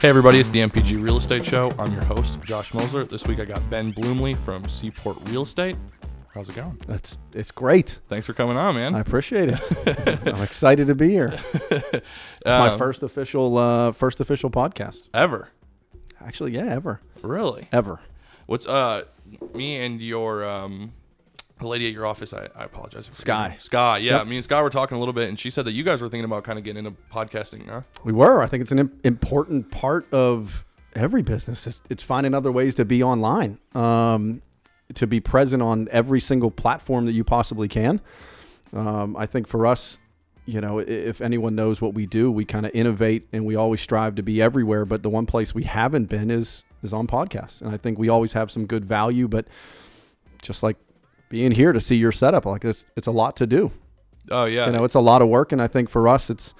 Hey everybody, it's the MPG Real Estate Show. I'm your host, Josh Moser. This week I got Ben Bloomley from Seaport Real Estate. How's it going? That's it's great. Thanks for coming on, man. I appreciate it. I'm excited to be here. It's my Um, first official uh, first official podcast. ever. Actually, yeah, ever, Really? ever. What's uh me and your um the lady at your office, I, I apologize. Sky. Sky, yeah. Yep. Me and Sky were talking a little bit and she said that you guys were thinking about kind of getting into podcasting, huh? We were. I think it's an im- important part of every business. It's, it's finding other ways to be online, um, to be present on every single platform that you possibly can. Um, I think for us, you know, if anyone knows what we do, we kind of innovate and we always strive to be everywhere. But the one place we haven't been is is on podcasts, and I think we always have some good value. But just like being here to see your setup, like it's it's a lot to do. Oh yeah. You know, it's a lot of work, and I think for us, it's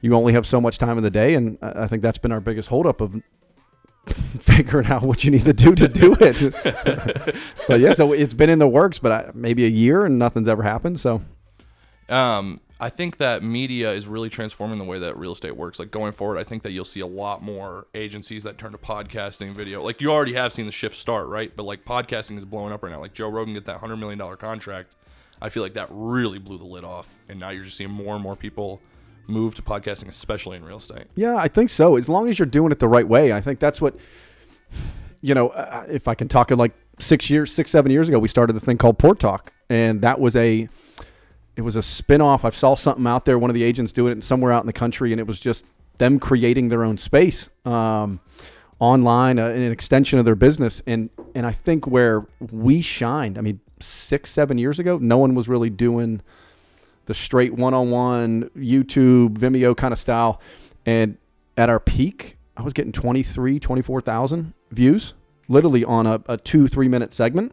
you only have so much time in the day, and I think that's been our biggest holdup of figuring out what you need to do to do it. but yeah, so it's been in the works, but I, maybe a year and nothing's ever happened. So um, I think that media is really transforming the way that real estate works. Like going forward, I think that you'll see a lot more agencies that turn to podcasting, video. Like you already have seen the shift start, right? But like podcasting is blowing up right now. Like Joe Rogan get that hundred million dollar contract. I feel like that really blew the lid off, and now you're just seeing more and more people move to podcasting, especially in real estate. yeah, I think so. As long as you're doing it the right way, I think that's what you know. Uh, if I can talk it like six years, six seven years ago, we started the thing called Port Talk, and that was a it was a spin-off. I saw something out there, one of the agents doing it somewhere out in the country, and it was just them creating their own space um, online, uh, an extension of their business. And and I think where we shined, I mean, six, seven years ago, no one was really doing the straight one-on-one YouTube, Vimeo kind of style. And at our peak, I was getting 23, 24,000 views, literally on a, a two, three minute segment.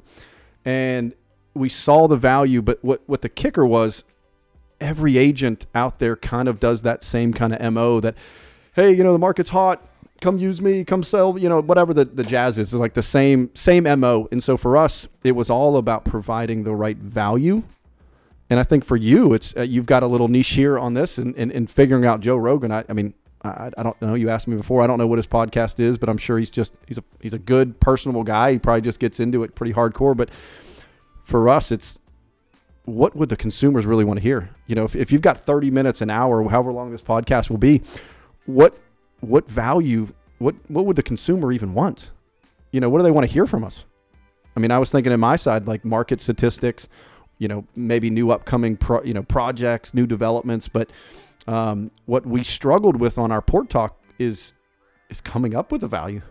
And we saw the value, but what, what the kicker was every agent out there kind of does that same kind of MO that, hey, you know, the market's hot. Come use me, come sell, you know, whatever the, the jazz is. It's like the same same MO. And so for us, it was all about providing the right value. And I think for you, it's uh, you've got a little niche here on this and, and, and figuring out Joe Rogan. I, I mean, I, I don't know. You asked me before. I don't know what his podcast is, but I'm sure he's just he's a he's a good, personable guy. He probably just gets into it pretty hardcore. But for us, it's what would the consumers really want to hear? You know, if, if you've got 30 minutes, an hour, however long this podcast will be, what what value, what what would the consumer even want? You know, what do they want to hear from us? I mean, I was thinking in my side like market statistics, you know, maybe new upcoming pro, you know projects, new developments, but um, what we struggled with on our port talk is is coming up with a value.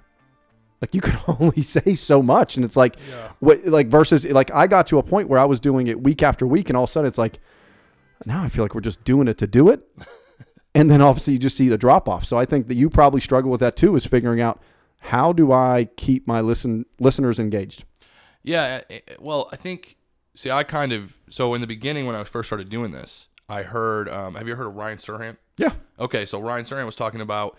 Like you can only say so much, and it's like Yeah. what like versus like I got to a point where I was doing it week after week, and all of a sudden it's like now I feel like we're just doing it to do it, and then obviously you just see the drop off. So I think that you probably struggle with that too, is figuring out how do I keep my listen listeners engaged. Yeah, eh, eh, well, I think. See, I kind of so in the beginning when I first started doing this, I heard. Um, have you heard of Ryan Serhant? Yeah, Okay, so Ryan Serhant was talking about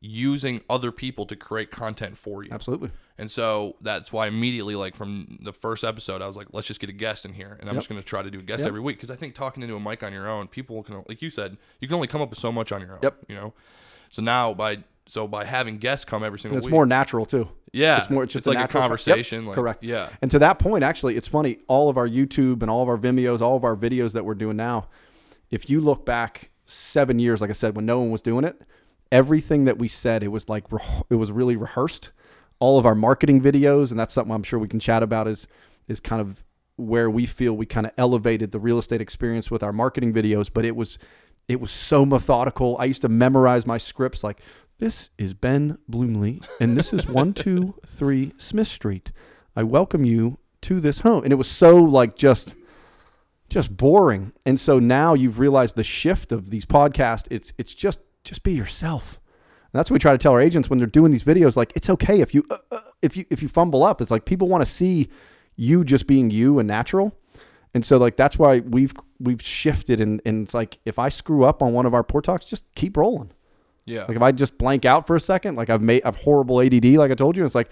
using other people to create content for you, absolutely. and so that's why immediately, like from the first episode, I was like, let's just get a guest in here, and I'm Yep. just going to try to do a guest Yep. every week because I think talking into a mic on your own, people can, like you said, you can only come up with so much on your own. Yep. You know, so now by so by having guests come every single it's week, more natural too. yeah, it's more- it's just like a a natural- yep, conversation. like, correct. Yeah. And to that point, actually, it's funny. All of our YouTube and all of our Vimeos, all of our videos that we're doing now, if you look back seven years, like I said, when no one was doing it, everything that we said, it was like it was really rehearsed. All of our marketing videos, and that's something I'm sure we can chat about, is is kind of where we feel we kind of elevated the real estate experience with our marketing videos. But it was it was so methodical. I used to memorize my scripts like this is Ben Bloomley, and this is one two three Smith Street. I welcome you to this home, and it was so like just just boring. And so now you've realized the shift of these podcasts. It's it's just just be yourself. And that's what we try to tell our agents when they're doing these videos. Like it's okay if you uh, uh, if you if you fumble up. It's like people want to see you just being you and natural. And so like that's why we've we've shifted and, and it's like if I screw up on one of our port talks, just keep rolling. Yeah. Like if I just blank out for a second, like I've made I've horrible ADD, like I told you, it's like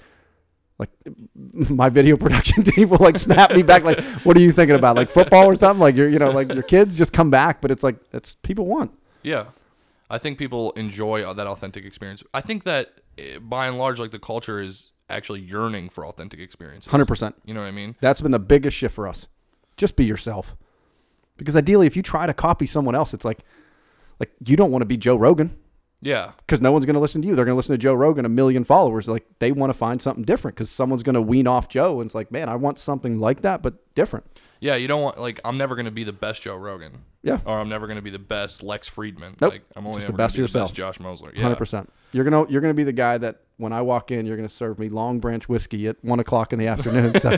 like my video production team will like snap me back like what are you thinking about like football or something like you're you know like your kids just come back but it's like it's people want Yeah. I think people enjoy that authentic experience. I think that eh, by and large, like the culture is actually yearning for authentic experiences. Hundred percent. You know what I mean? That's been the biggest shift for us. Just be yourself. Because ideally, if you try to copy someone else, it's like, like you don't want to be Joe Rogan Yeah. because no one's going to listen to you. They're going to listen to Joe Rogan, a million followers. Like they want to find something different because someone's going to wean off Joe, and it's like, man, I want something like that, but different. Yeah, you don't want like I'm never gonna be the best Joe Rogan. Yeah. Or I'm never gonna be the best Lex Fridman. Nope. Like I'm only Just the best be the yourself. best Josh Mosler. Yeah. Hundred percent. You're gonna you're gonna be the guy that when I walk in, you're gonna serve me Longbranch whiskey at one o'clock in the afternoon. So,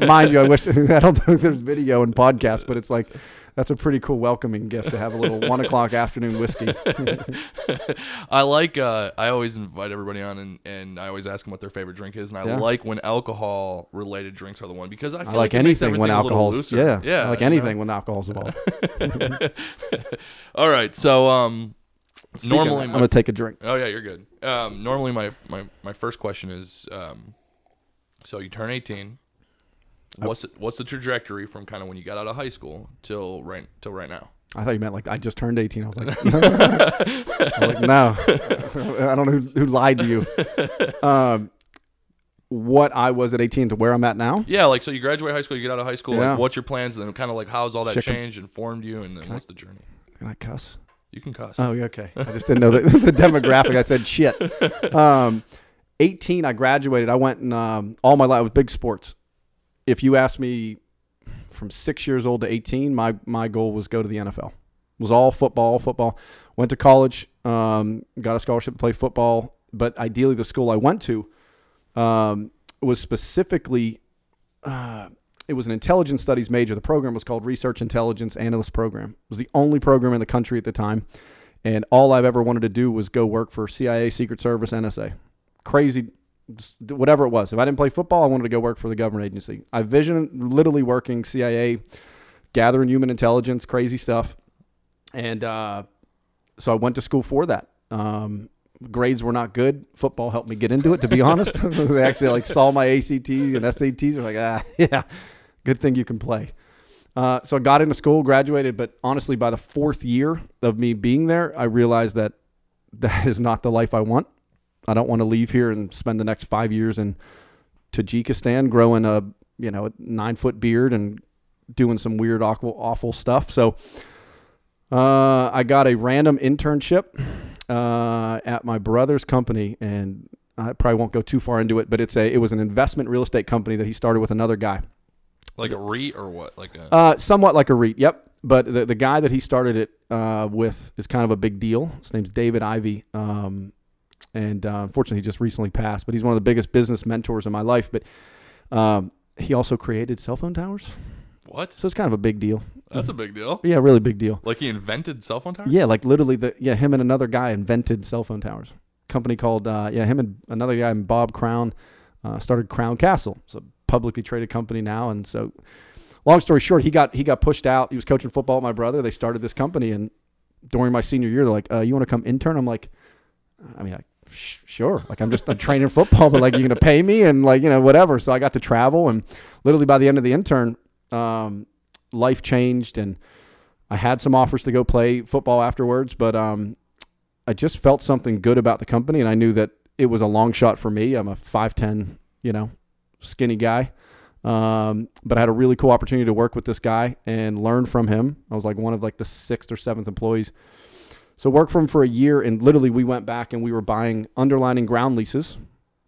mind you, I wish I don't think there's video and podcast, but it's like that's a pretty cool welcoming gift to have a little one o'clock afternoon whiskey. I like uh I always invite everybody on and, and I always ask them what their favorite drink is and I Yeah. like when alcohol related drinks are the one because I feel I like makes anything when alcohol's yeah Yeah. I like you know? anything when alcohol's involved. All right. So um normally I'm gonna take a drink. Oh yeah, you're good. Um, normally my, my my first question is, um, so you turn 18. What's it, what's the trajectory from kind of when you got out of high school till right till right now? I thought you meant like I just turned 18. I was like, I'm like no, I don't know who, who lied to you. Um, what I was at 18 to where I'm at now. Yeah, like so you graduate high school, you get out of high school. Yeah. Like, what's your plans? And then kind of like how's all that Chicken. changed and formed you, and then what's the journey? Can I cuss? You can cuss. Oh, yeah, okay. I just didn't know the, the demographic. I said shit. Um, 18, I graduated. I went and um, all my life was big sports. If you ask me from six years old to 18, my, my goal was go to the NFL. It was all football, all football. Went to college, um, got a scholarship to play football. But ideally, the school I went to um, was specifically uh, it was an intelligence studies major. The program was called Research Intelligence Analyst Program. It was the only program in the country at the time, and all I've ever wanted to do was go work for CIA, Secret Service, NSA. Crazy, whatever it was. If I didn't play football, I wanted to go work for the government agency. I visioned literally working CIA, gathering human intelligence, crazy stuff, and uh, so I went to school for that. Um, grades were not good. Football helped me get into it. To be honest, they actually like saw my ACTs and SATs. Are like, ah, yeah, good thing you can play. Uh, so I got into school, graduated, but honestly, by the fourth year of me being there, I realized that that is not the life I want. I don't want to leave here and spend the next five years in Tajikistan growing a you know a nine foot beard and doing some weird awful awful stuff. So uh, I got a random internship uh, at my brother's company, and I probably won't go too far into it, but it's a it was an investment real estate company that he started with another guy. Like a REIT or what? Like a Uh, somewhat like a REIT, yep. But the the guy that he started it uh, with is kind of a big deal. His name's David Ivy, um, and uh, unfortunately, he just recently passed. But he's one of the biggest business mentors in my life. But um, he also created cell phone towers, what? so it's kind of a big deal. That's a big deal. Yeah, really big deal. Like he invented cell phone towers. Yeah, like literally the yeah him and another guy invented cell phone towers. Company called uh, yeah him and another guy and Bob Crown uh, started Crown Castle. It's a publicly traded company now, and so long story short, he got he got pushed out. He was coaching football with my brother. They started this company, and during my senior year, they're like, uh, "You want to come intern?" I'm like, I mean, like, sh- sure. Like I'm just I'm training football, but like you're gonna pay me and like you know whatever. So I got to travel, and literally by the end of the intern, um, life changed, and I had some offers to go play football afterwards, but um, I just felt something good about the company, and I knew that it was a long shot for me. I'm a five ten, you know, skinny guy. Um, but I had a really cool opportunity to work with this guy and learn from him. I was like one of like the sixth or seventh employees. So worked for him for a year, and literally we went back and we were buying underlining ground leases.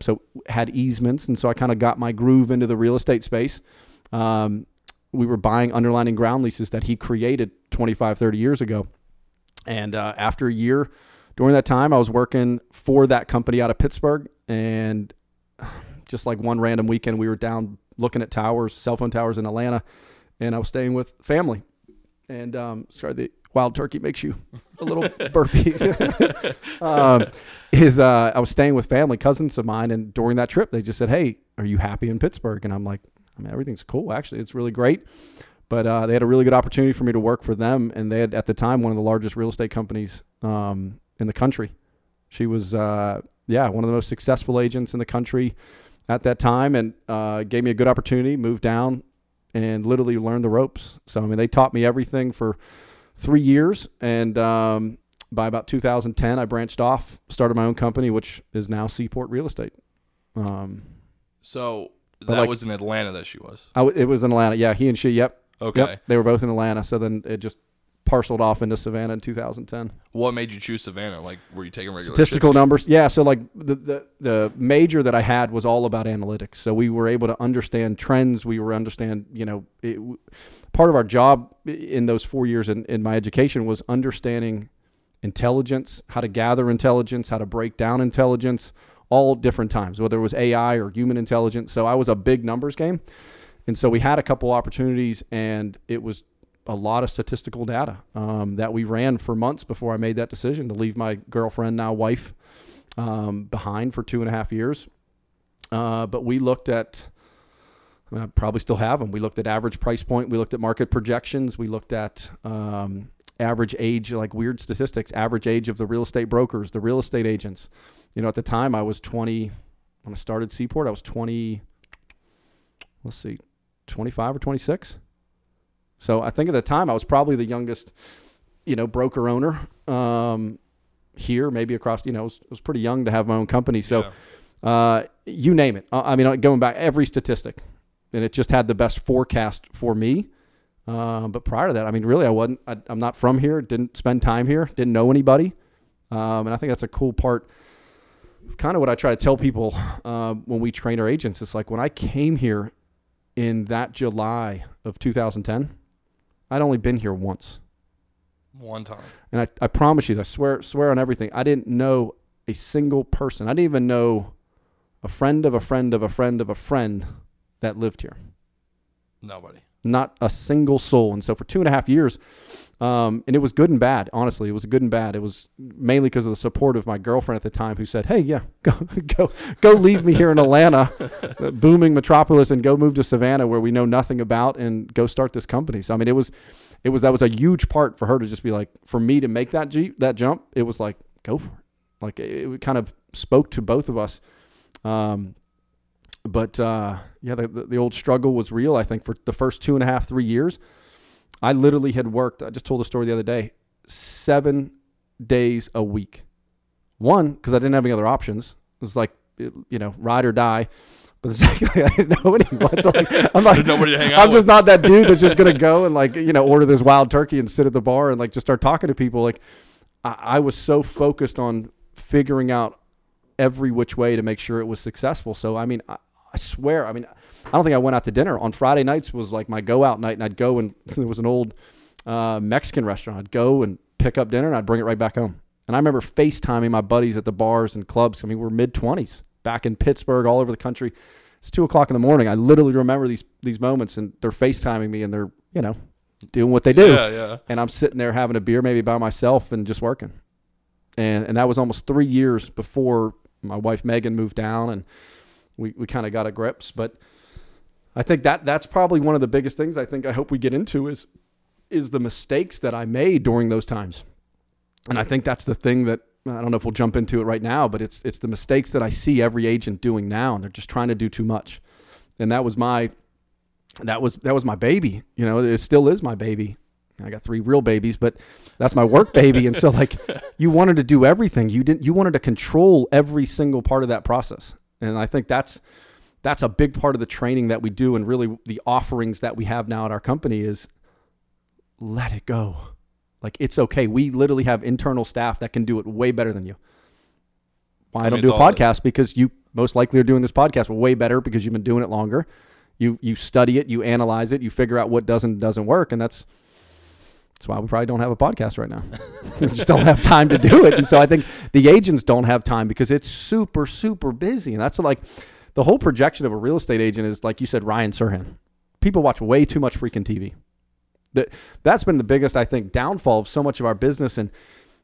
So had easements, and so I kind of got my groove into the real estate space. Um, we were buying underlining ground leases that he created 25, 30 years ago. And uh, after a year, during that time, I was working for that company out of Pittsburgh. And just like one random weekend, we were down looking at towers, cell phone towers in Atlanta, and I was staying with family. And um, sorry, the wild turkey makes you a little burpy. um, is uh, I was staying with family, cousins of mine, and during that trip, they just said, "Hey, are you happy in Pittsburgh?" And I'm like, "I mean, everything's cool. Actually, it's really great." But uh, they had a really good opportunity for me to work for them, and they had at the time one of the largest real estate companies um, in the country. She was, uh, yeah, one of the most successful agents in the country at that time, and uh, gave me a good opportunity. Moved down and literally learned the ropes. So I mean, they taught me everything for three years, and um, by about 2010, I branched off, started my own company, which is now Seaport Real Estate. Um, So that like- was in Atlanta that she was. I w- it was in Atlanta. Yeah, he and she. Yep. Okay. Yep. They were both in Atlanta. So then it just parceled off into Savannah in 2010. What made you choose Savannah? Like, were you taking regular Statistical numbers. Yeah. So like the, the the major that I had was all about analytics. So we were able to understand trends. We were understand. You know, it, part of our job in those four years in, in my education was understanding intelligence, how to gather intelligence, how to break down intelligence, all different times, whether it was AI or human intelligence. So I was a big numbers game. And so we had a couple opportunities, and it was a lot of statistical data um, that we ran for months before I made that decision to leave my girlfriend, now wife, um, behind for two and a half years. Uh, but we looked at, I probably still have them. We looked at average price point. We looked at market projections. We looked at um, average age, like weird statistics, average age of the real estate brokers, the real estate agents. You know, at the time I was 20, when I started Seaport, I was 20, let's see, 25 or 26. So I think at the time I was probably the youngest, you know, broker owner um, here, maybe across, you know, I was, I was pretty young to have my own company. So Yeah. uh, you name it. Uh, I mean, going back every statistic, and it just had the best forecast for me. Uh, but prior to that, I mean, really, I wasn't. I, I'm not from here. Didn't spend time here. Didn't know anybody. Um, and I think that's a cool part. Kind of what I try to tell people uh, when we train our agents. It's like when I came here in that July of 2010, I'd only been here once. One time. And I, I promise you, I swear swear on everything. I didn't know a single person. I didn't even know a friend of a friend of a friend of a friend that lived here. Nobody. Not a single soul. And so for two and a half years, um, and it was good and bad. Honestly, it was good and bad. It was mainly because of the support of my girlfriend at the time, who said, "Hey, yeah, go go go, leave me here in Atlanta, the booming metropolis, and go move to Savannah, where we know nothing about, and go start this company." So I mean, it was, it was that was a huge part for her to just be like, for me to make that jeep, that jump. It was like, go for it. Like it, it kind of spoke to both of us. Um, but uh, yeah, the, the the old struggle was real. I think for the first two and a half, three years. I literally had worked, I just told a story the other day, seven days a week. One, because I didn't have any other options. It was like, you know, ride or die. But the second, I didn't know anyone. So like, I'm like, Nobody to hang out I'm just not that dude that's just going to go and like, you know, order this wild turkey and sit at the bar and like just start talking to people. Like, I, I was so focused on figuring out every which way to make sure it was successful. So, I mean, I, I swear, I mean, I don't think I went out to dinner on Friday nights was like my go out night, and I'd go and there was an old uh, Mexican restaurant. I'd go and pick up dinner, and I'd bring it right back home. And I remember FaceTiming my buddies at the bars and clubs. I mean, we're mid twenties back in Pittsburgh, all over the country. It's two o'clock in the morning. I literally remember these these moments, and they're FaceTiming me, and they're you know doing what they do Yeah, yeah. and I'm sitting there having a beer maybe by myself and just working. And and that was almost three years before my wife Megan moved down and we, we kind of got a grips. But I think that that's probably one of the biggest things I think I hope we get into is is the mistakes that I made during those times. And I think that's the thing that I don't know if we'll jump into it right now, but it's it's the mistakes that I see every agent doing now and they're just trying to do too much. And that was my that was that was my baby. You know, it still is my baby. I got three real babies, but that's my work baby. And so like you wanted to do everything. You didn't you wanted to control every single part of that process. And I think that's that's a big part of the training that we do and really the offerings that we have now at our company is let it go. Like it's okay. We literally have internal staff that can do it way better than you. Why I, I don't do a podcast because you most likely are doing this podcast way better because you've been doing it longer. You you study it, you analyze it, you figure out what doesn't doesn't work, and that's that's why we probably don't have a podcast right now. we just don't have time to do it, and so I think the agents don't have time because it's super super busy, and that's what, like the whole projection of a real estate agent is like you said, Ryan Serhant. People watch way too much freaking TV. That that's been the biggest I think downfall of so much of our business, and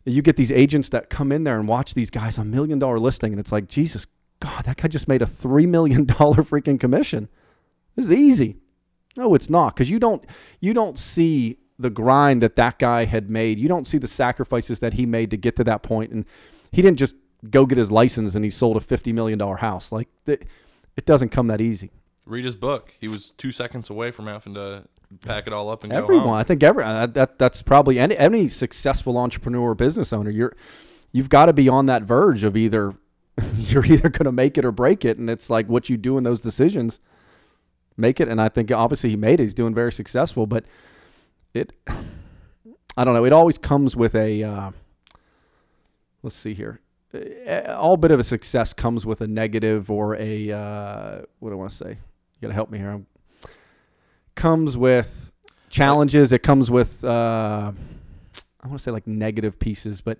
you get these agents that come in there and watch these guys a million dollar listing, and it's like Jesus God, that guy just made a three million dollar freaking commission. This is easy. No, it's not because you don't you don't see the grind that that guy had made. You don't see the sacrifices that he made to get to that point, and he didn't just go get his license and he sold a fifty million dollar house. Like it, it doesn't come that easy. Read his book. He was two seconds away from having to pack it all up and Everyone, go home. I think every uh, that that's probably any any successful entrepreneur or business owner. You're you've got to be on that verge of either you're either going to make it or break it, and it's like what you do in those decisions make it. And I think obviously he made it. He's doing very successful, but it I don't know. It always comes with a uh, let's see here. All bit of a success comes with a negative or a uh, what do I want to say? You got to help me here. I'm, comes with challenges. It comes with uh, I want to say like negative pieces, but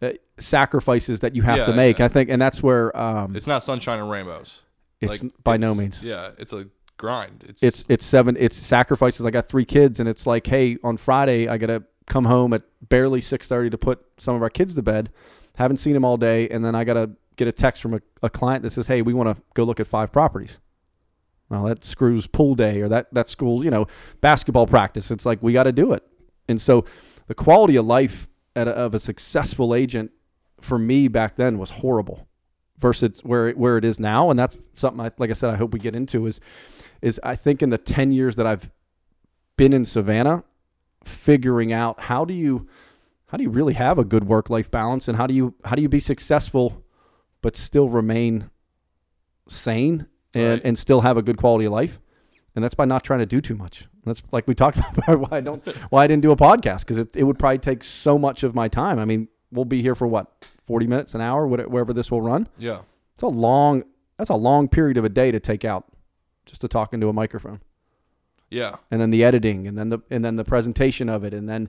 uh, sacrifices that you have to make. yeah. I think, and that's where um, It's not sunshine and rainbows. it's Like, by no means. Yeah, it's a grind. It's It's it's seven. It's sacrifices. I got three kids, and it's like, hey, on Friday I gotta come home at barely six thirty to put some of our kids to bed. Haven't seen them all day, and then I gotta get a text from a, a client that says, hey, we want to go look at five properties. Well, that screws pool day or that that school, you know, basketball practice. It's like we got to do it, and so the quality of life a, of a successful agent for me back then was horrible versus where it, where it is now, and that's something I like I said I hope we get into is is I think in the 10 years that I've been in Savannah figuring out how do you how do you really have a good work life balance and how do you how do you be successful but still remain sane and, Right. and still have a good quality of life and that's by not trying to do too much that's like we talked about why I don't why I didn't do a podcast because it, it would probably take so much of my time I mean we'll be here for what 40 minutes an hour whatever wherever this will run yeah. it's a long that's a long period of a day to take out just to talk into a microphone Yeah. and then the editing and then the and then the presentation of it and then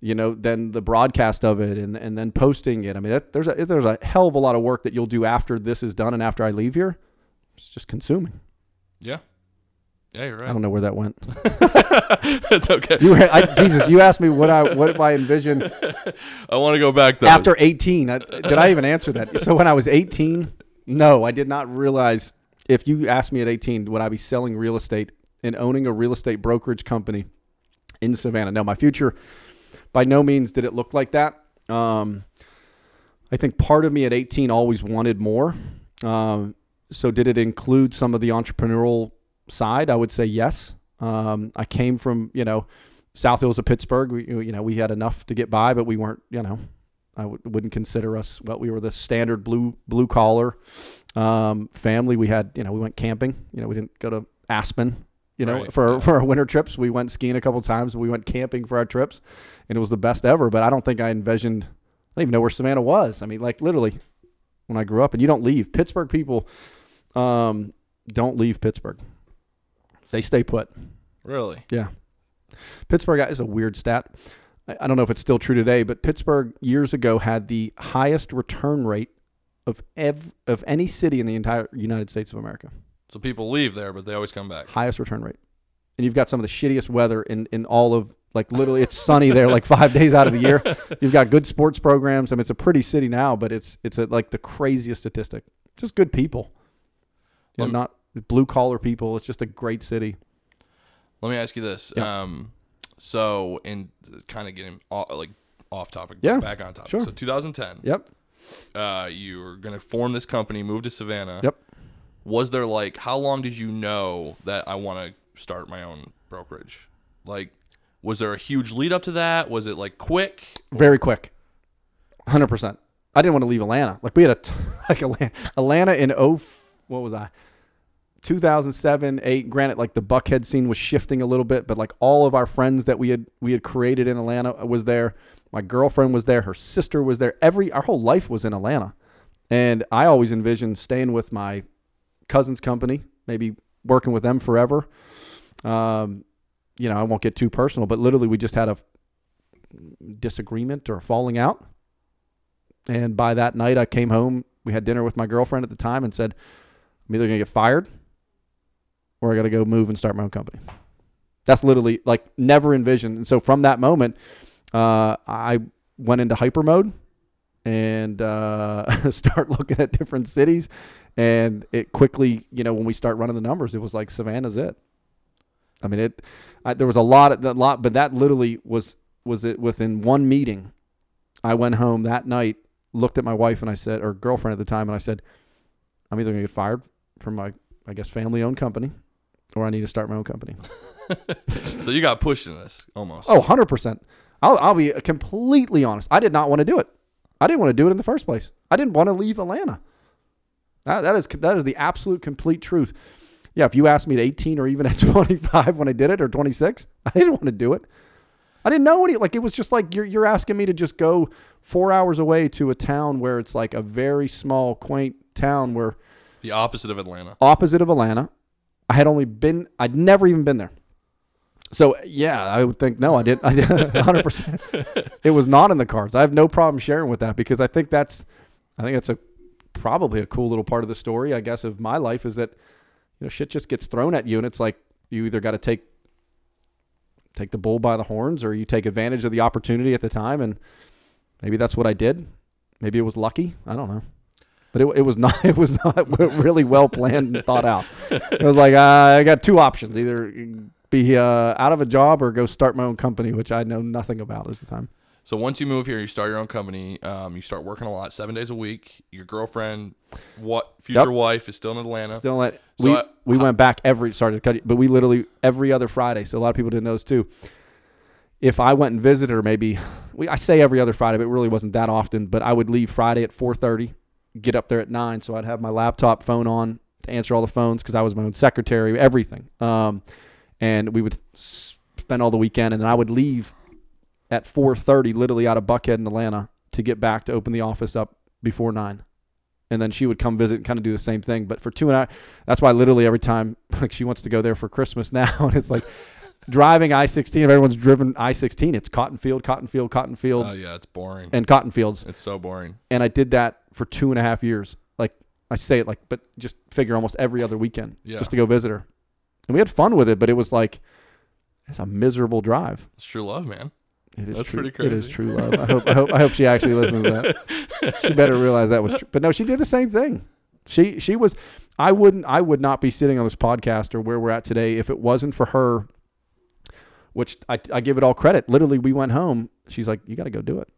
you know then the broadcast of it and and then posting it. I mean that, there's a there's a hell of a lot of work that you'll do after this is done and after I leave here. It's just consuming. Yeah. Yeah, you're right. I don't know where that went. it's okay. You were, I, Jesus, you asked me what I what I envisioned I want to go back though. after 18. I, did I even answer that? So when I was 18, no, I did not realize if you asked me at 18 would I be selling real estate and owning a real estate brokerage company in Savannah. No, my future by no means did it look like that. Um, I think part of me at 18 always wanted more. Um, so did it include some of the entrepreneurial side? I would say yes. Um, I came from you know South Hills of Pittsburgh. We you know we had enough to get by, but we weren't you know I w- wouldn't consider us what we were the standard blue blue collar um, family. We had you know we went camping. You know we didn't go to Aspen. You know Right, for yeah. for our winter trips, we went skiing a couple times. We went camping for our trips, and it was the best ever. But I don't think I envisioned. I don't even know where Savannah was. I mean, like literally, when I grew up, and you don't leave. Pittsburgh people um, don't leave Pittsburgh. They stay put. really? Yeah. Pittsburgh is a weird stat. I I don't know if it's still true today, but Pittsburgh years ago had the highest return rate of ev- of any city in the entire United States of America. So people leave there, but they always come back. Highest return rate. And you've got some of the shittiest weather in, in all of like literally it's sunny there like 5 days out of the year. You've got good sports programs. I mean it's a pretty city now, but it's it's a, like the craziest statistic. Just good people. You know, not blue collar people. It's just a great city. Let me ask you this. Yeah. Um, so in kind of getting off, like off topic, Yeah, back on topic. sure. So 2010. Yep. Uh, you were gonna form this company, move to Savannah. Yep. Was there like how long did you know that I want to start my own brokerage? Like, was there a huge lead up to that? Was it like quick? very quick, hundred percent. I didn't want to leave Atlanta. Like we had a like Atlanta, Atlanta in oh what was I? 2007, 8. Granted, like the Buckhead scene was shifting a little bit, but like all of our friends that we had we had created in Atlanta was there. My girlfriend was there. Her sister was there. Every our whole life was in Atlanta, and I always envisioned staying with my cousin's company, maybe working with them forever. Um, you know, I won't get too personal, but literally, we just had a disagreement or falling out. And by that night, I came home. We had dinner with my girlfriend at the time and said, I'm either going to get fired or I got to go move and start my own company. That's literally like never envisioned. And so from that moment, uh, I went into hyper mode and uh, start looking at different cities. And it quickly, you know, when we start running the numbers, it was like Savannah's it. I mean, it. I, there was a lot, of, a lot, but that literally was was it within one meeting. I went home that night, looked at my wife, and I said, or girlfriend at the time, and I said, I'm either gonna get fired from my, I guess, family-owned company, or I need to start my own company. So you got pushed in this almost. Oh, 100%. I'll, I'll be completely honest. I did not want to do it. I didn't want to do it in the first place. I didn't want to leave Atlanta. That, that is that is the absolute complete truth. Yeah, if you asked me at 18 or even at 25 when I did it or 26, I didn't want to do it. I didn't know any like it was just like you're you're asking me to just go 4 hours away to a town where it's like a very small quaint town where The opposite of Atlanta. opposite of Atlanta. I had only been I'd never even been there. So yeah, I would think no, I did. I did 100%. It was not in the cards. I have no problem sharing with that because I think that's I think that's a probably a cool little part of the story, I guess, of my life is that you know shit just gets thrown at you and it's like you either got to take take the bull by the horns or you take advantage of the opportunity at the time and maybe that's what I did. Maybe it was lucky. I don't know. But it, it was not it was not really well planned and thought out. It was like uh, I got two options: either be uh, out of a job or go start my own company, which I know nothing about at the time. So once you move here, you start your own company. Um, you start working a lot, seven days a week. Your girlfriend, what future Yep. wife, is still in Atlanta. Still, let So we I- we went back every to but we literally every other Friday. So a lot of people didn't know this too. If I went and visited her, maybe we I say every other Friday, but it really wasn't that often. But I would leave Friday at four thirty, get up there at nine, so I'd have my laptop phone on to answer all the phones because I was my own secretary, everything. Um, and we would spend all the weekend, and then I would leave at four thirty, literally out of Buckhead in Atlanta, to get back to open the office up before nine. And then she would come visit and kind of do the same thing. But for two and a half, that's why literally every time, like she wants to go there for Christmas now, and it's like driving I sixteen. If everyone's driven I sixteen, it's Cotton Field, Cotton Field, Cotton Field, Oh yeah, it's boring. and Cotton Fields. It's so boring. And I did that for two and a half years. Like I say it like, but just figure almost every other weekend Yeah. just to go visit her. And we had fun with it, but it was like it's a miserable drive. It's true love, man. It is That's true. pretty It is true love. I hope, I hope. I hope she actually listens to that. She better realize that was true. But no, she did the same thing. She she was. I wouldn't. I would not be sitting on this podcast or where we're at today if it wasn't for her. Which I I give it all credit. Literally, we went home. She's like, "You got to go do it,"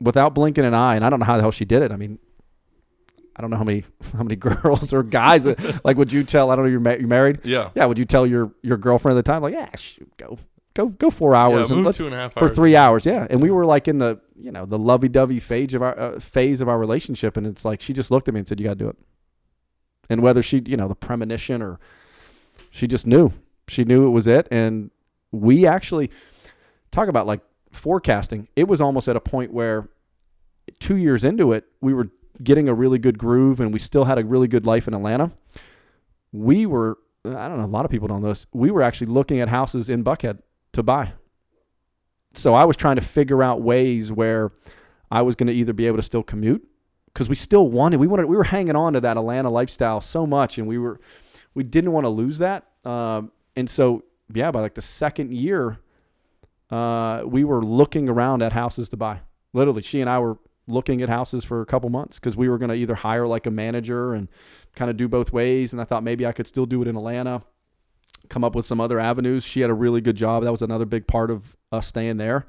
without blinking an eye. And I don't know how the hell she did it. I mean. I don't know how many how many girls or guys like would you tell I don't know you're, ma- you're married Yeah. yeah would you tell your your girlfriend at the time like yeah shoot, go go go four hours yeah, and two and a half for hours. three hours. Yeah, and we were like in the you know the lovey-dovey phase of our uh, phase of our relationship, and it's like she just looked at me and said, "You got to do it." And whether she you know the premonition or she just knew she knew it was it, and we actually talk about like forecasting. It was almost at a point where two years into it, we were getting a really good groove, and we still had a really good life in Atlanta. We were. I don't know. A lot of people don't know this. We were actually looking at houses in Buckhead to buy so I was trying to figure out ways where I was going to either be able to still commute because we still wanted we wanted we were hanging on to that Atlanta lifestyle so much and we were we didn't want to lose that um, and so yeah by like the second year uh, we were looking around at houses to buy literally she and I were looking at houses for a couple months because we were going to either hire like a manager and kind of do both ways and I thought maybe I could still do it in Atlanta come up with some other avenues. She had a really good job. That was another big part of us staying there.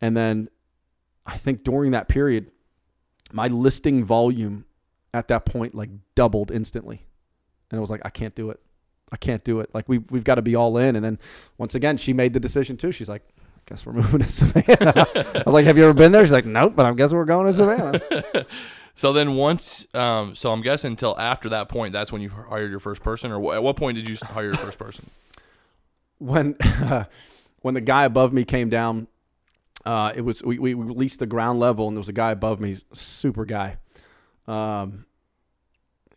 And then I think during that period, my listing volume at that point like doubled instantly. And I was like, I can't do it. I can't do it. Like we we've got to be all in. And then once again, she made the decision too. She's like, guess we're moving to Savannah. I was like, Have you ever been there? She's like, Nope, but I guess we're going to Savannah. So then once, um, so I'm guessing until after that point, that's when you hired your first person, or at what point did you hire your first person? when when the guy above me came down, uh, it was we, we released the ground level, and there was a guy above me, super guy. Um,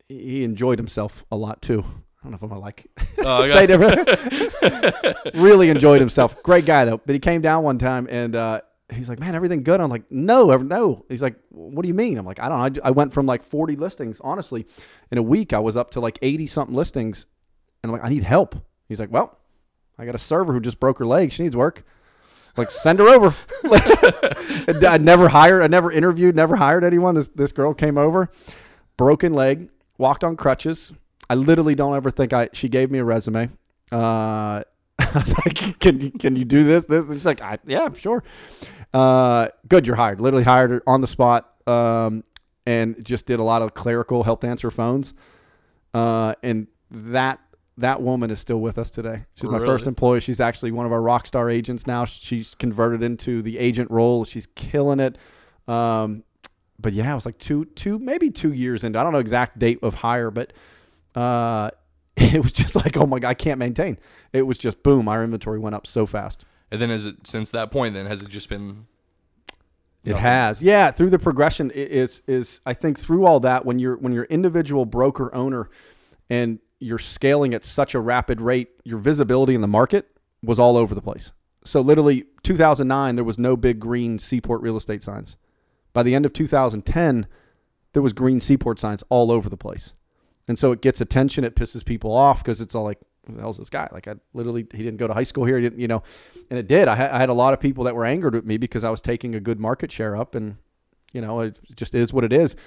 he enjoyed himself a lot too. I don't know if I'm gonna like Oh, say different. really enjoyed himself. Great guy though. But he came down one time and uh, he's like, "Man, everything good?" I'm like, "No, no." He's like, "What do you mean?" I'm like, "I don't know. I, I went from like 40 listings. Honestly, in a week, I was up to like 80 something listings, and I'm like, I need help." He's like, "Well, I got a server who just broke her leg. She needs work." Like, send her over. I never hired. I never interviewed. Never hired anyone. This this girl came over, broken leg, walked on crutches. I literally don't ever think I. She gave me a resume. Uh, I was like, "Can you can you do this? This?" And she's like, I, "Yeah, sure." Uh, good, you're hired. Literally hired on the spot, um, and just did a lot of clerical, helped answer phones, uh, and that that woman is still with us today. She's my Really? first employee. She's actually one of our rock star agents now. She's converted into the agent role. She's killing it. Um, but yeah, it was like two, two, maybe two years into. I don't know exact date of hire, but uh, it was just like, oh my god, I can't maintain. It was just boom. Our inventory went up so fast. And then has it since that point? Then has it just been? It Nothing. has, yeah. Through the progression i- is is I think through all that when you're when you're individual broker owner, and you're scaling at such a rapid rate, your visibility in the market was all over the place. So literally, 2009 there was no big green Seaport real estate signs. By the end of 2010, there was green Seaport signs all over the place, and so it gets attention. It pisses people off because it's all like, "Who the hell's this guy?" Like I literally, he didn't go to high school here. He didn't, you know, and it did. I, ha- I had a lot of people that were angered with me because I was taking a good market share up, and you know, it just is what it is.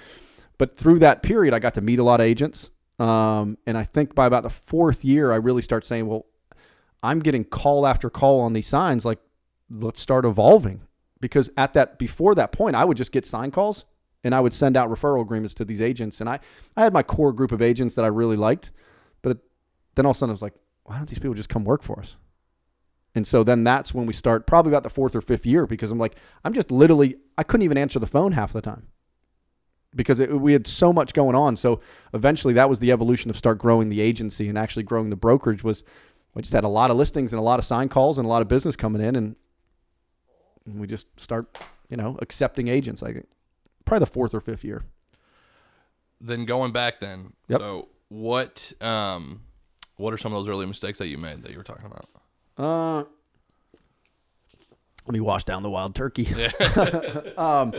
But through that period, I got to meet a lot of agents, um, and I think by about the fourth year, I really start saying, "Well, I'm getting call after call on these signs. Like, let's start evolving." Because at that before that point, I would just get sign calls and I would send out referral agreements to these agents, and I I had my core group of agents that I really liked, but it, then all of a sudden I was like, why don't these people just come work for us? And so then that's when we start, probably about the fourth or fifth year, because I'm like, I'm just literally, I couldn't even answer the phone half the time because it, we had so much going on. So eventually that was the evolution of start growing the agency and actually growing the brokerage was we just had a lot of listings and a lot of sign calls and a lot of business coming in and we just start, you know, accepting agents. I think probably the fourth or fifth year. Then going back, then. Yep. So what? Um, what are some of those early mistakes that you made that you were talking about? Uh, let me wash down the wild turkey. um,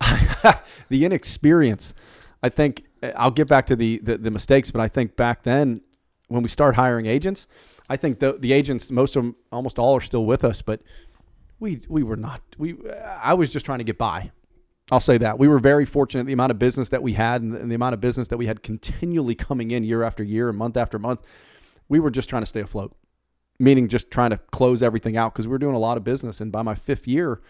the inexperience. I think I'll get back to the, the the mistakes, but I think back then when we start hiring agents, I think the the agents, most of them, almost all, are still with us, but we we were not. We I was just trying to get by. I'll say that we were very fortunate. The amount of business that we had, and the, amount of business that we had continually coming in year after year and month after month, we were just trying to stay afloat meaning just trying to close everything out because we were doing a lot of business. And by my fifth year,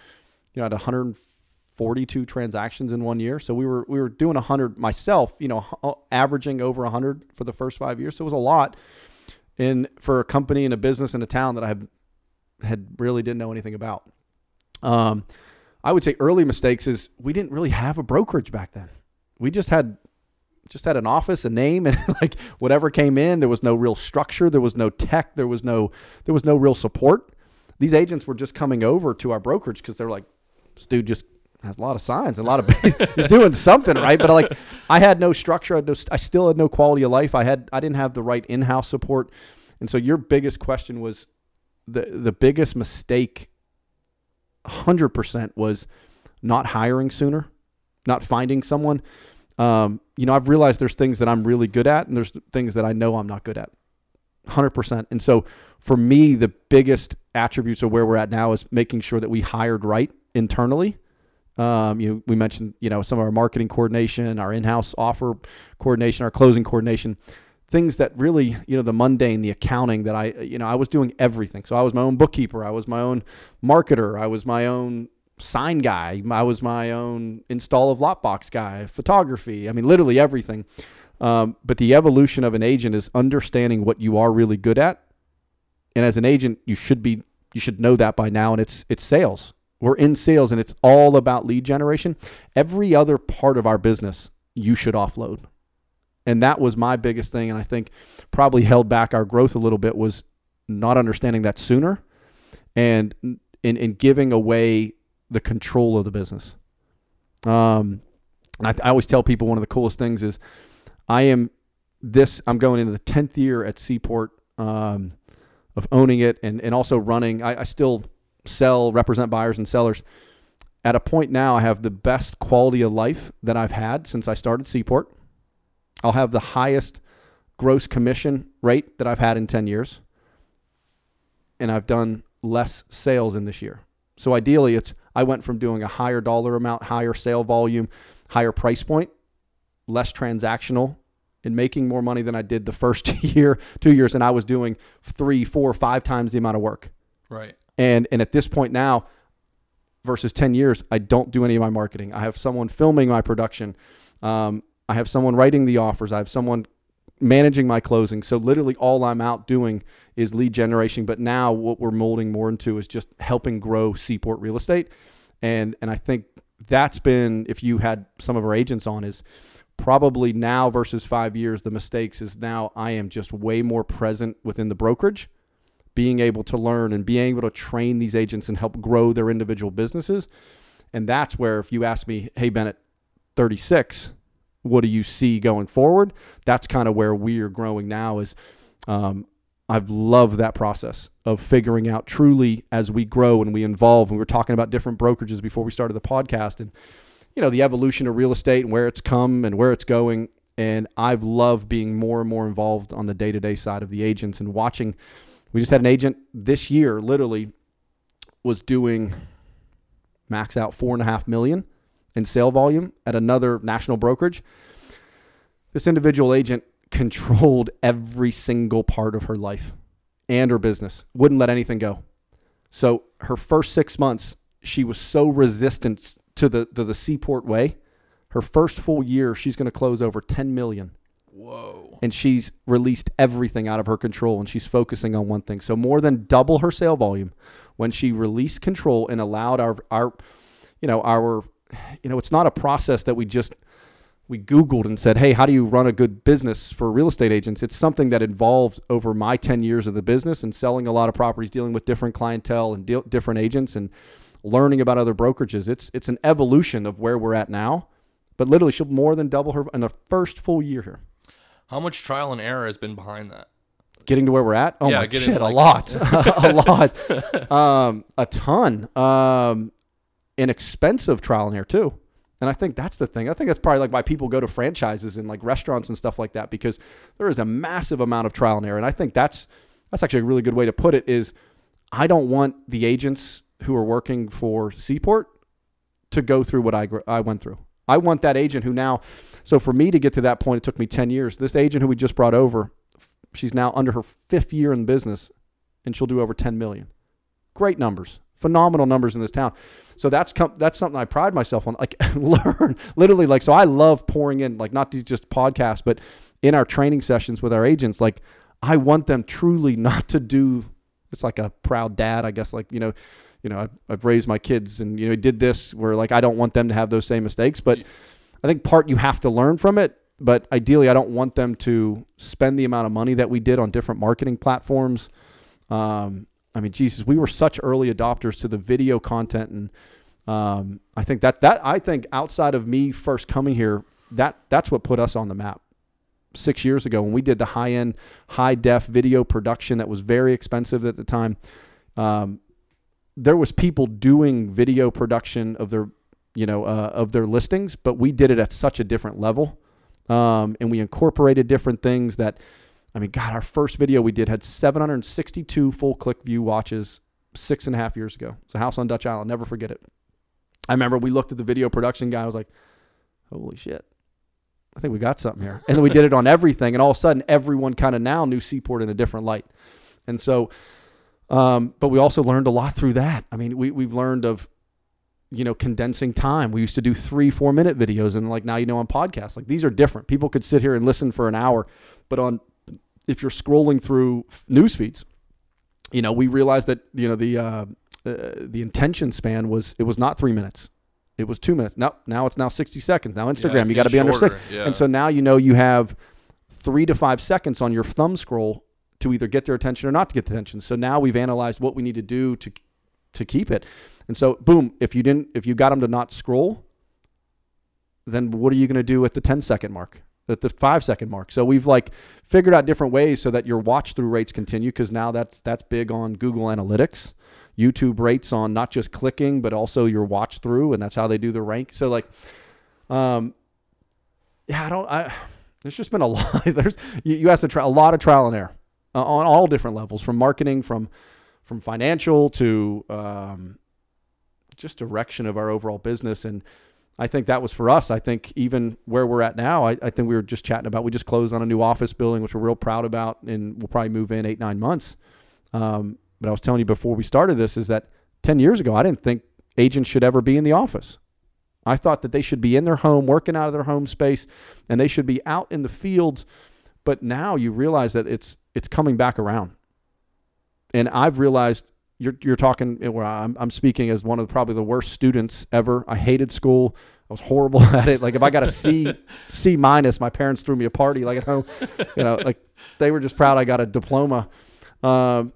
you know, I had 142 transactions in one year. So we were we were doing 100 myself, you know, averaging over 100 for the first five years. So it was a lot. And for a company and a business in a town that I had had really didn't know anything about. Um, I would say early mistakes is we didn't really have a brokerage back then. We just had just had an office, a name, and like whatever came in. There was no real structure. There was no tech. There was no there was no real support. These agents were just coming over to our brokerage because they're like, this dude just has a lot of signs, a lot of he's doing something right. But like, I had no structure. I, had no, I still had no quality of life. I had I didn't have the right in house support, and so your biggest question was the the biggest mistake. Hundred percent was not hiring sooner, not finding someone um, you know, I've realized there's things that I'm really good at, and there's things that I know I'm not good at. 100%. And so for me, the biggest attributes of where we're at now is making sure that we hired right internally. Um, you know, we mentioned, you know, some of our marketing coordination, our in-house offer coordination, our closing coordination, things that really, you know, the mundane, the accounting that I, you know, I was doing everything. So I was my own bookkeeper. I was my own marketer. I was my own sign guy. I was my own install of Lockbox guy, photography. I mean, literally everything. Um, but the evolution of an agent is understanding what you are really good at. And as an agent, you should be you should know that by now. And it's it's sales. We're in sales, and it's all about lead generation. Every other part of our business, you should offload. And that was my biggest thing, and I think probably held back our growth a little bit was not understanding that sooner, and in in giving away the control of the business. Um, I, I always tell people one of the coolest things is I am this, I'm going into the 10th year at Seaport um, of owning it and, and also running. I, I still sell, represent buyers and sellers. At a point now, I have the best quality of life that I've had since I started Seaport. I'll have the highest gross commission rate that I've had in 10 years. And I've done less sales in this year. So ideally, it's I went from doing a higher dollar amount, higher sale volume, higher price point, less transactional, and making more money than I did the first year, two years, and I was doing three, four, five times the amount of work. Right. And and at this point now, versus ten years, I don't do any of my marketing. I have someone filming my production. Um, I have someone writing the offers. I have someone managing my closing. So literally all I'm out doing is lead generation. But now what we're molding more into is just helping grow Seaport real estate. And and I think that's been if you had some of our agents on is probably now versus five years, the mistakes is now I am just way more present within the brokerage, being able to learn and being able to train these agents and help grow their individual businesses. And that's where if you ask me, hey Bennett, 36, what do you see going forward? That's kind of where we're growing now. Is um, I've loved that process of figuring out truly as we grow and we evolve. And we were talking about different brokerages before we started the podcast, and you know the evolution of real estate and where it's come and where it's going. And I've loved being more and more involved on the day to day side of the agents and watching. We just had an agent this year, literally, was doing max out four and a half million in sale volume at another national brokerage. This individual agent controlled every single part of her life and her business, wouldn't let anything go. So her first six months, she was so resistant to the, to the Seaport way. Her first full year, she's going to close over 10 million. Whoa. And she's released everything out of her control and she's focusing on one thing. So more than double her sale volume when she released control and allowed our, our you know, our you know, it's not a process that we just we Googled and said, hey, how do you run a good business for real estate agents? It's something that involved over my 10 years of the business and selling a lot of properties, dealing with different clientele and deal, different agents and learning about other brokerages. It's, it's an evolution of where we're at now, but literally she'll more than double her in the first full year here. How much trial and error has been behind that? Getting to where we're at? Oh Yeah, my shit, like- a lot, a lot, um, a ton, um, inexpensive trial and error too. And I think that's the thing. I think that's probably like why people go to franchises and like restaurants and stuff like that because there is a massive amount of trial and error. And I think that's that's actually a really good way to put it. Is I don't want the agents who are working for Seaport to go through what I I went through. I want that agent who now. So for me to get to that point, it took me ten years. This agent who we just brought over, she's now under her fifth year in business, and she'll do over ten million. Great numbers, phenomenal numbers in this town. So that's com- that's something I pride myself on. Like learn literally like so I love pouring in like not these just podcasts, but in our training sessions with our agents. Like I want them truly not to do. It's like a proud dad, I guess. Like you know, you know, I've, I've raised my kids and you know did this where like I don't want them to have those same mistakes. But I think part you have to learn from it. But ideally, I don't want them to spend the amount of money that we did on different marketing platforms. Um, I mean, Jesus, we were such early adopters to the video content, and um, I think that that I think outside of me first coming here, that that's what put us on the map six years ago when we did the high end, high def video production that was very expensive at the time. Um, there was people doing video production of their, you know, uh, of their listings, but we did it at such a different level, um, and we incorporated different things that. I mean, God, our first video we did had 762 full click view watches six and a half years ago. It's a house on Dutch Island. Never forget it. I remember we looked at the video production guy. I was like, holy shit. I think we got something here. And then we did it on everything. And all of a sudden, everyone kind of now knew Seaport in a different light. And so, um, but we also learned a lot through that. I mean, we, we've learned of, you know, condensing time. We used to do three, four minute videos. And like now, you know, on podcasts, like these are different. People could sit here and listen for an hour. But on, if you're scrolling through news feeds, you know, we realized that, you know, the, uh, uh, the intention span was it was not three minutes. It was two minutes. Now now it's now 60 seconds. Now instagram it's you got to be getting under six. Yeah. and so now you know you have three to five seconds on your thumb scroll to either get their attention or not to get their attention. So now we've analyzed what we need to do to to keep it. And so boom if you didn't if you got them to not scroll then what are you going to do at the 10 second mark at the five second mark so we've like figured out different ways so that your watch through rates continue because now that's that's big on google analytics YouTube rates on not just clicking, but also your watch through, and that's how they do the rank. So like, um, yeah, I don't. I there's just been a lot. There's you, you have to try a lot of trial and error uh, on all different levels, from marketing, from from financial to um, just direction of our overall business. And I think that was for us. I think even where we're at now, I, I think we were just chatting about. We just closed on a new office building, which we're real proud about, and we'll probably move in eight nine months. Um, but I was telling you before we started this is that 10 years ago, I didn't think agents should ever be in the office. I thought that they should be in their home, working out of their home space, and they should be out in the fields But now you realize that it's it's coming back around. And I've realized you're you're talking. Well, I'm I'm speaking as one of probably the worst students ever. I hated school. I was horrible at it. Like if I got a C C minus, my parents threw me a party like at home. You know, like they were just proud I got a diploma. Um,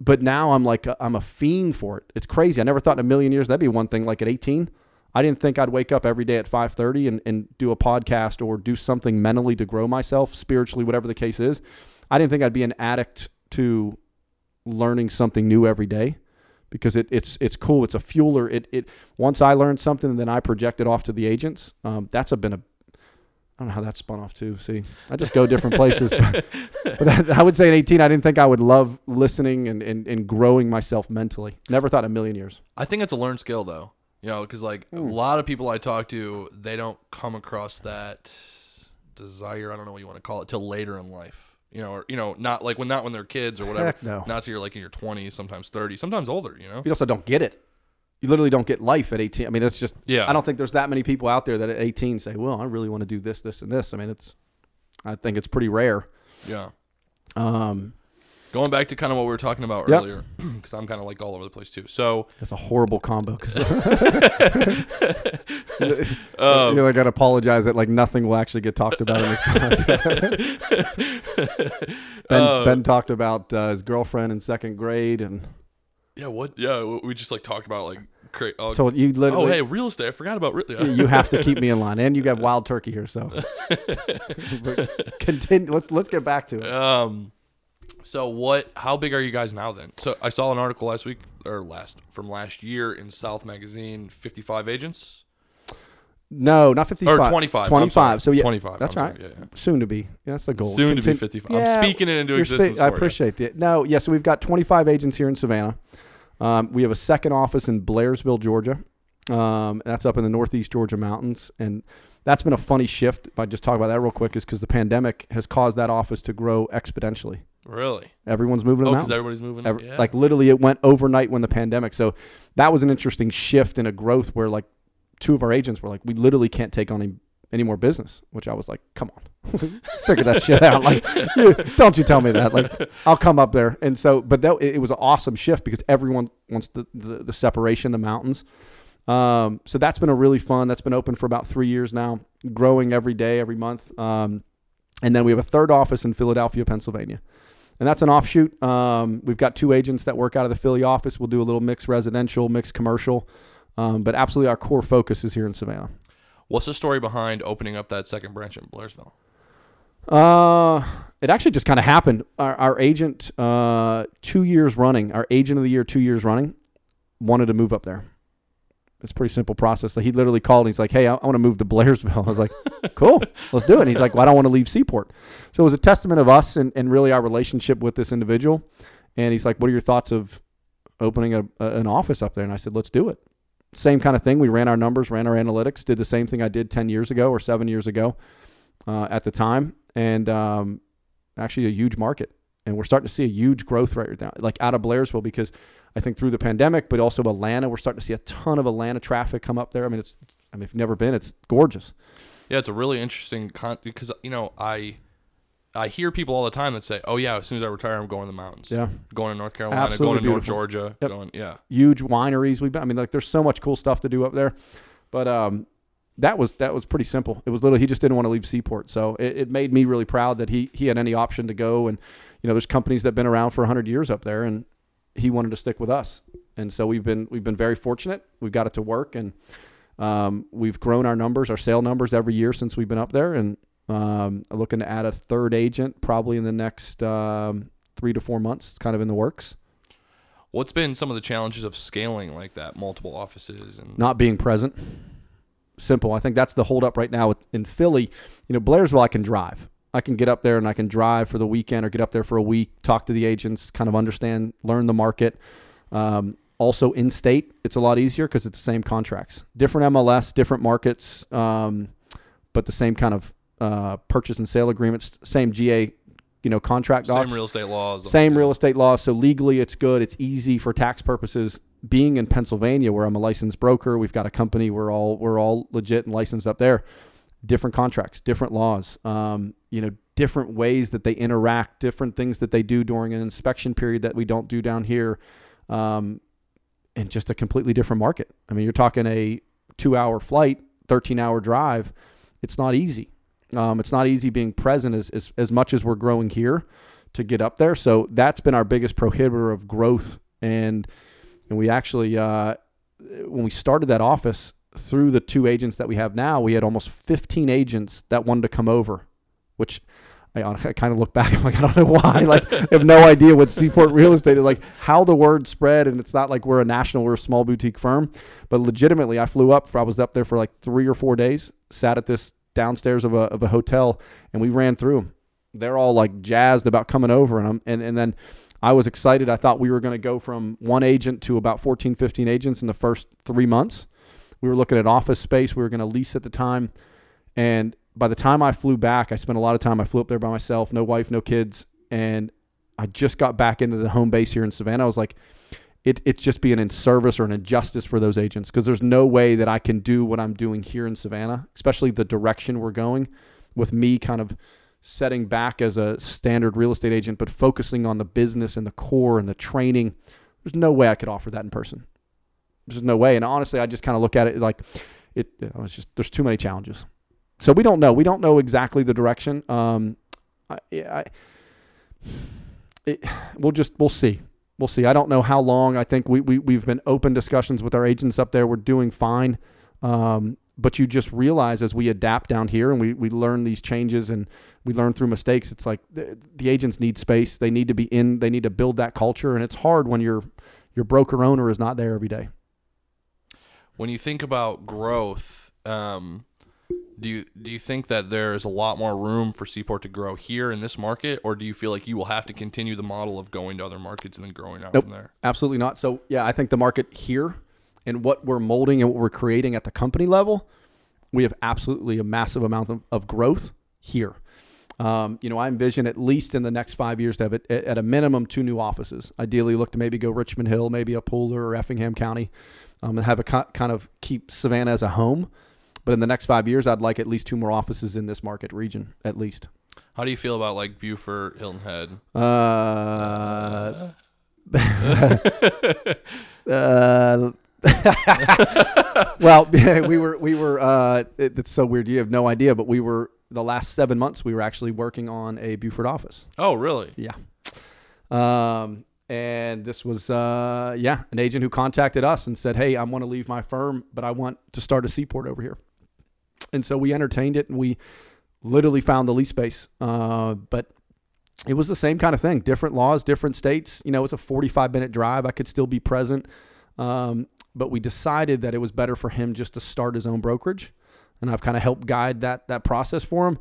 but now I'm like I'm a fiend for it. It's crazy. I never thought in a million years that'd be one thing. Like at 18, I didn't think I'd wake up every day at 5:30 and, and do a podcast or do something mentally to grow myself spiritually, whatever the case is. I didn't think I'd be an addict to learning something new every day because it, it's it's cool. It's a fueler. It it once I learned something, and then I project it off to the agents. Um, that's a, been a I don't know how that spun off too. See, I just go different places. but, but I would say at 18, I didn't think I would love listening and, and, and growing myself mentally. Never thought in a million years. I think it's a learned skill though. You know, because like a lot of people I talk to, they don't come across that desire. I don't know what you want to call it till later in life. You know, or you know, not like when not when they're kids or whatever. Heck no. Not till you're like in your 20s, sometimes 30, sometimes older. You know. You also don't get it. You literally don't get life at 18. I mean, that's just, Yeah. I don't think there's that many people out there that at 18 say, well, I really want to do this, this, and this. I mean, it's, I think it's pretty rare. Yeah. Um, Going back to kind of what we were talking about Yep. earlier, because I'm kind of like all over the place too. So, it's a horrible combo because um, you know, I got to apologize that like nothing will actually get talked about in this podcast. Ben, Uh, ben talked about uh, his girlfriend in second grade and yeah, what? Yeah, we- just like talked about like, cra- oh, told you oh, hey, real estate. I forgot about real. Yeah. you have to keep me in line. And you got wild turkey here, so continue. Let's let's get back to it. Um, so what? How big are you guys now? Then, so I saw an article last week or last from last year in South Magazine. Fifty-five agents No, not fifty-five. or 25. 25. So yeah, twenty-five. that's I'm right. Yeah, yeah. Soon to be. Yeah, that's the goal. Soon to be fifty-five. Yeah, I'm speaking it into You're spe- existence. I appreciate that. No, yeah. So we've got 25 agents here in Savannah. Um, we have a second office in Blairsville, Georgia. Um, that's up in the Northeast Georgia mountains, and that's been a funny shift. If I just talk about that real quick, is because the pandemic has caused that office to grow exponentially. Really? Everyone's moving to Oh, the because mountains. everybody's moving. Every- yeah. Like literally, it went overnight when the pandemic. So that was an interesting shift and a growth where like two of our agents were like, we literally can't take on any, any more business. Which I was like, come on, figure that shit out. Like, you- don't you tell me that. Like, I'll come up there. And so, but that it, it was an awesome shift because everyone wants the the, the separation, the mountains. Um, so that's been a really fun. That's been open for about three years now, growing every day, every month. Um, and then we have a third office in Philadelphia, Pennsylvania and that's an offshoot. Um, we've got two agents that work out of the Philly office. We'll do a little mixed residential, mixed commercial, um, but absolutely our core focus is here in Savannah. What's the story behind opening up that second branch in Blairsville? Uh, it actually just kind of happened. Our, our agent, uh, two years running, our agent of the year, two years running, wanted to move up there. It's a pretty simple process. Like he literally called and he's like, "Hey, I, I want to move to Blairsville." I was like, "Cool, let's do it." And he's like, "Well, I don't want to leave Seaport." So it was a testament of us and, and really our relationship with this individual. And he's like, "What are your thoughts of opening a, a, an office up there?" And I said, "Let's do it." Same kind of thing. We ran our numbers, ran our analytics, did the same thing I did ten years ago or seven years ago uh, at the time, and um, actually a huge market. And we're starting to see a huge growth rate now, like out of Blairsville, because I think through the pandemic, but also Atlanta, we're starting to see a ton of Atlanta traffic come up there. I mean, it's, I mean, if you've never been, it's gorgeous. Yeah, it's a really interesting con because you know I I hear people all the time that say, "Oh yeah, as soon as I retire, I'm going to the mountains. Yeah, Going to North Carolina, Absolutely going to North. Georgia, Yep. going yeah." huge wineries. We've been, I mean, like, there's so much cool stuff to do up there, but um, that was that was pretty simple. It was little. He just didn't want to leave Seaport, so it, it made me really proud that he he had any option to go. And you know, there's companies that've been around for 100 years up there, and he wanted to stick with us. And so we've been we've been very fortunate. We've got it to work, and um, we've grown our numbers, our sale numbers every year since we've been up there, and um, looking to add a third agent probably in the next um, three to four months. It's kind of in the works. What's been some of the challenges of scaling like that, multiple offices and not being present. Simple. I think that's the holdup right now in Philly. You know, Blairsville, I can drive. I can get up there and I can drive for the weekend or get up there for a week, talk to the agents, kind of understand, learn the market. Um, also, in state, it's a lot easier because it's the same contracts, different MLS, different markets, um, but the same kind of uh, purchase and sale agreements, same GA, you know, contract same real estate laws. Same real estate laws. So legally, it's good. It's easy for tax purposes. Being in Pennsylvania, where I'm a licensed broker, we've got a company. We're all we're all legit and licensed up there. Different contracts, different laws. Um, you know, different ways that they interact, different things that they do during an inspection period that we don't do down here, um, and just a completely different market. I mean, you're talking a two-hour flight, 13-hour drive. It's not easy. Um, it's not easy being present as, as as much as we're growing here to get up there. So that's been our biggest prohibitor of growth. And and we actually uh, when we started that office through the two agents that we have now, we had almost 15 agents that wanted to come over, which I, I kind of look back. I'm like, I don't know why. Like, I have no idea what Seaport Real Estate is like. How the word spread, and it's not like we're a national, we're a small boutique firm, but legitimately, I flew up. For, I was up there for like three or four days. Sat at this downstairs of a of a hotel, and we ran through them. They're all like jazzed about coming over, and I'm, and and then I was excited. I thought we were going to go from one agent to about 14, 15 agents in the first three months. We were looking at office space we were going to lease at the time, and by the time I flew back, I spent a lot of time. I flew up there by myself, no wife, no kids, and I just got back into the home base here in Savannah. I was like, it, it's just being in service or an injustice for those agents because there's no way that I can do what I'm doing here in Savannah, especially the direction we're going with me kind of setting back as a standard real estate agent, but focusing on the business and the core and the training. There's no way I could offer that in person. There's no way. And honestly, I just kind of look at it like it, it's just, there's too many challenges. So we don't know. We don't know exactly the direction. Um, I, I it, we'll just we'll see. We'll see. I don't know how long. I think we, we we've been open discussions with our agents up there. We're doing fine. Um, but you just realize as we adapt down here and we, we learn these changes and we learn through mistakes, it's like the, the agents need space. They need to be in. They need to build that culture, and it's hard when your your broker owner is not there every day. When you think about growth, um, do you do you think that there's a lot more room for Seaport to grow here in this market, or do you feel like you will have to continue the model of going to other markets and then growing out Nope. from there? Absolutely not. So yeah, I think the market here and what we're molding and what we're creating at the company level, we have absolutely a massive amount of, of growth here. Um, you know, I envision at least in the next five years to have it, at a minimum two new offices. Ideally, look to maybe go Richmond Hill, maybe a Pooler or Effingham County, um, and have a co- kind of keep Savannah as a home. But in the next five years, I'd like at least two more offices in this market region, at least. How do you feel about like Beaufort, Hilton Head? Uh, uh, well, we were we were. Uh, it, it's so weird. You have no idea, but we were the last seven months. We were actually working on a Beaufort office. Oh, really? Yeah. Um, and this was uh, yeah, an agent who contacted us and said, "Hey, I want to leave my firm, but I want to start a seaport over here." And so we entertained it, and we literally found the lease space. Uh, but it was the same kind of thing. Different laws, different states. You know, it's a 45 minute drive. I could still be present. Um, but we decided that it was better for him just to start his own brokerage, and I've kind of helped guide that that process for him.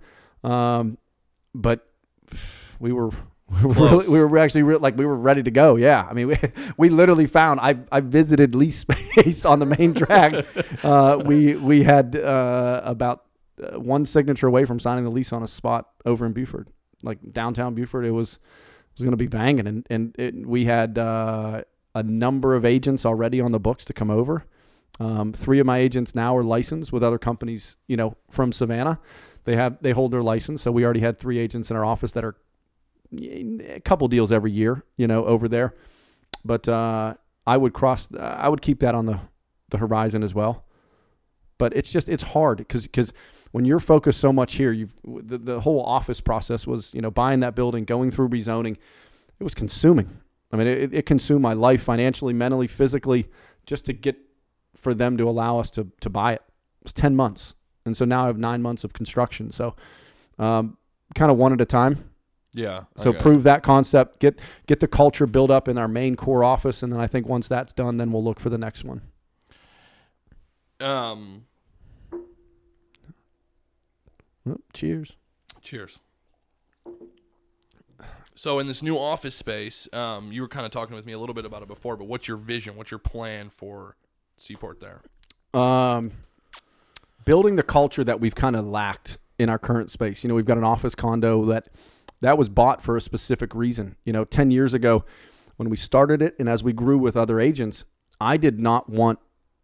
Um, but we were we were, we were actually re- like we were ready to go. Yeah, I mean we, we literally found I I visited lease space on the main track. uh, we we had uh, about uh, one signature away from signing the lease on a spot over in Beaufort, like downtown Beaufort. It was it was going to be banging, and and it, we had uh, a number of agents already on the books to come over. Um, three of my agents now are licensed with other companies, you know, from Savannah. They have they hold their license, so we already had three agents in our office that are a couple deals every year, you know, over there. But uh, I would cross, I would keep that on the the horizon as well. But it's just it's hard because because when you're focused so much here, you've the, the whole office process was you know buying that building, going through rezoning, it was consuming. I mean, it, it consumed my life financially, mentally, physically, just to get for them to allow us to to buy it. It was ten months, and so now I have nine months of construction. So, um, kind of one at a time. Yeah. So it. prove that concept, get get the culture built up in our main core office, and then I think once that's done, then we'll look for the next one. Um. Cheers. Cheers. So in this new office space, um, you were kind of talking with me a little bit about it before, but what's your vision? What's your plan for Seaport there? Um, building the culture that we've kind of lacked in our current space. You know, we've got an office condo that that was bought for a specific reason. You know, 10 years ago when we started it and as we grew with other agents, I did not want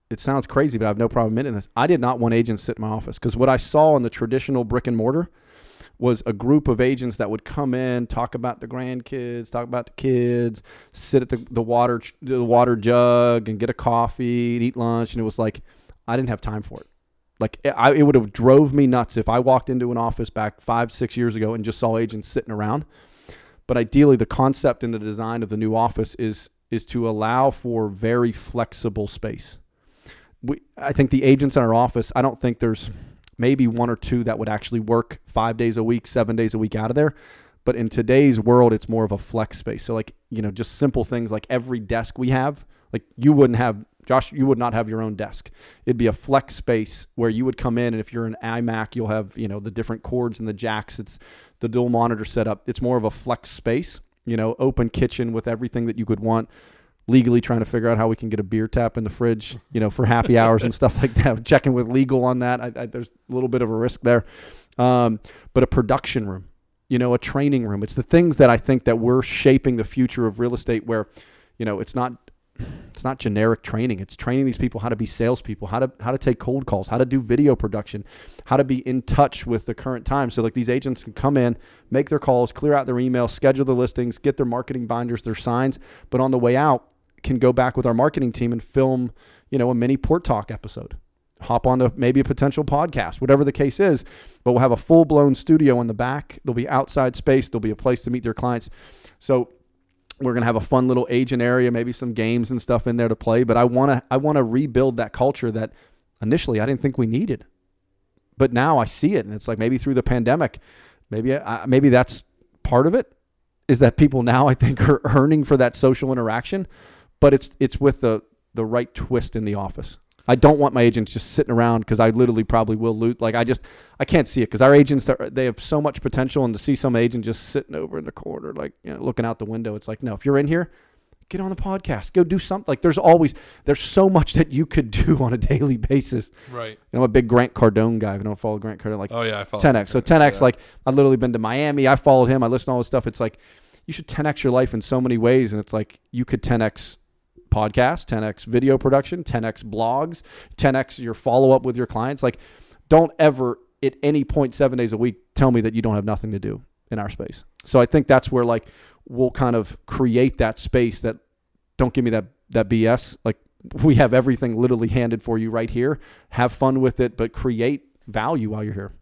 it sounds crazy, but I have no problem admitting this. I did not want agents sit in my office because what I saw in the traditional brick and mortar was a group of agents that would come in, talk about the grandkids, talk about the kids, sit at the, the water the water jug and get a coffee and eat lunch, and it was like I didn't have time for it. Like I, it would have drove me nuts if I walked into an office back five, six years ago and just saw agents sitting around. But ideally, the concept and the design of the new office is is to allow for very flexible space. We, I think the agents in our office, I don't think there's maybe one or two that would actually work five days a week, seven days a week out of there. But in today's world, it's more of a flex space. So, like, you know, just simple things like every desk we have, like, you wouldn't have, Josh, you would not have your own desk. It'd be a flex space where you would come in, and if you're an iMac, you'll have, you know, the different cords and the jacks. It's the dual monitor setup. It's more of a flex space, you know, open kitchen with everything that you could want legally trying to figure out how we can get a beer tap in the fridge, you know, for happy hours and stuff like that. Checking with legal on that. I, I, there's a little bit of a risk there, um, but a production room, you know, a training room. It's the things that I think that we're shaping the future of real estate, where, you know, it's not. It's not generic training. It's training these people how to be salespeople, how to how to take cold calls, how to do video production, how to be in touch with the current time. So like these agents can come in, make their calls, clear out their emails, schedule the listings, get their marketing binders, their signs, but on the way out, can go back with our marketing team and film, you know, a mini Port Talk episode. Hop on to maybe a potential podcast, whatever the case is. But we'll have a full blown studio in the back. There'll be outside space. There'll be a place to meet their clients. So we're gonna have a fun little agent area, maybe some games and stuff in there to play. But I wanna I wanna rebuild that culture that initially I didn't think we needed, but now I see it, and it's like maybe through the pandemic, maybe I, maybe that's part of it. Is that people now I think are earning for that social interaction but it's it's with the the right twist in the office. I don't want my agents just sitting around because I literally probably will loot. Like I just I can't see it because our agents they have so much potential, and to see some agent just sitting over in the corner, like you know, looking out the window, it's like no. If you're in here, get on the podcast, go do something. Like there's always there's so much that you could do on a daily basis. Right. You know, I'm a big Grant Cardone guy. If you don't follow Grant Cardone, like Oh yeah, I follow 10x. So 10x, Yeah. like I've literally been to Miami. I followed him. I listened to all this stuff. It's like you should 10x your life in so many ways, and it's like you could 10x podcast, 10x video production, 10x blogs, 10x your follow up with your clients. Like, don't ever at any point seven days a week tell me that you don't have nothing to do in our space. So I think that's where like we'll kind of create that space that don't give me that that BS. Like we have everything literally handed for you right here. Have fun with it, but create value while you're here.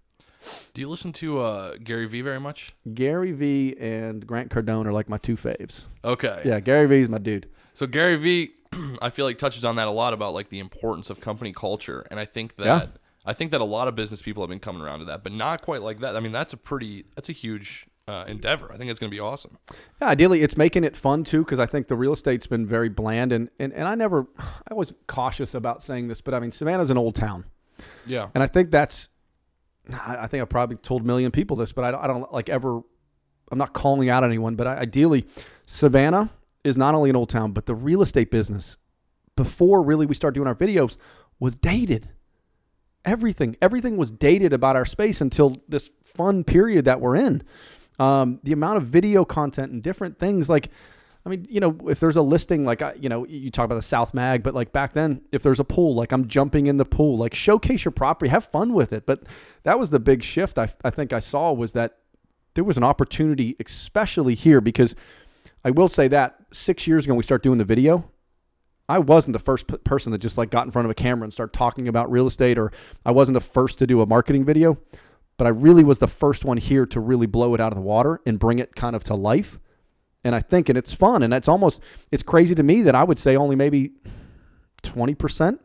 Do you listen to uh, Gary Vee very much? Gary Vee and Grant Cardone are like my two faves. Okay. Yeah, Gary Vee is my dude. So Gary Vee, I feel like touches on that a lot about like the importance of company culture, and I think that Yeah. I think that a lot of business people have been coming around to that, but not quite like that. I mean, that's a pretty that's a huge uh, endeavor. I think it's going to be awesome. Yeah, ideally, it's making it fun too, because I think the real estate's been very bland, and, and and I never, I was cautious about saying this, but I mean, Savannah's an old town, Yeah. and I think that's, I think I probably told a million people this, but I don't, I don't like ever, I'm not calling out anyone, but I, ideally, Savannah is not only an old town, but the real estate business, before really we start doing our videos, was dated. Everything, everything was dated about our space until this fun period that we're in um, the amount of video content and different things like i mean you know if there's a listing like I, you know you talk about the south mag but like back then if there's a pool like i'm jumping in the pool like showcase your property have fun with it but that was the big shift i, I think i saw was that there was an opportunity especially here because i will say that six years ago when we start doing the video I wasn't the first p- person that just like got in front of a camera and started talking about real estate, or I wasn't the first to do a marketing video but I really was the first one here to really blow it out of the water and bring it kind of to life. And I think, and it's fun, and it's almost, it's crazy to me that I would say only maybe 20%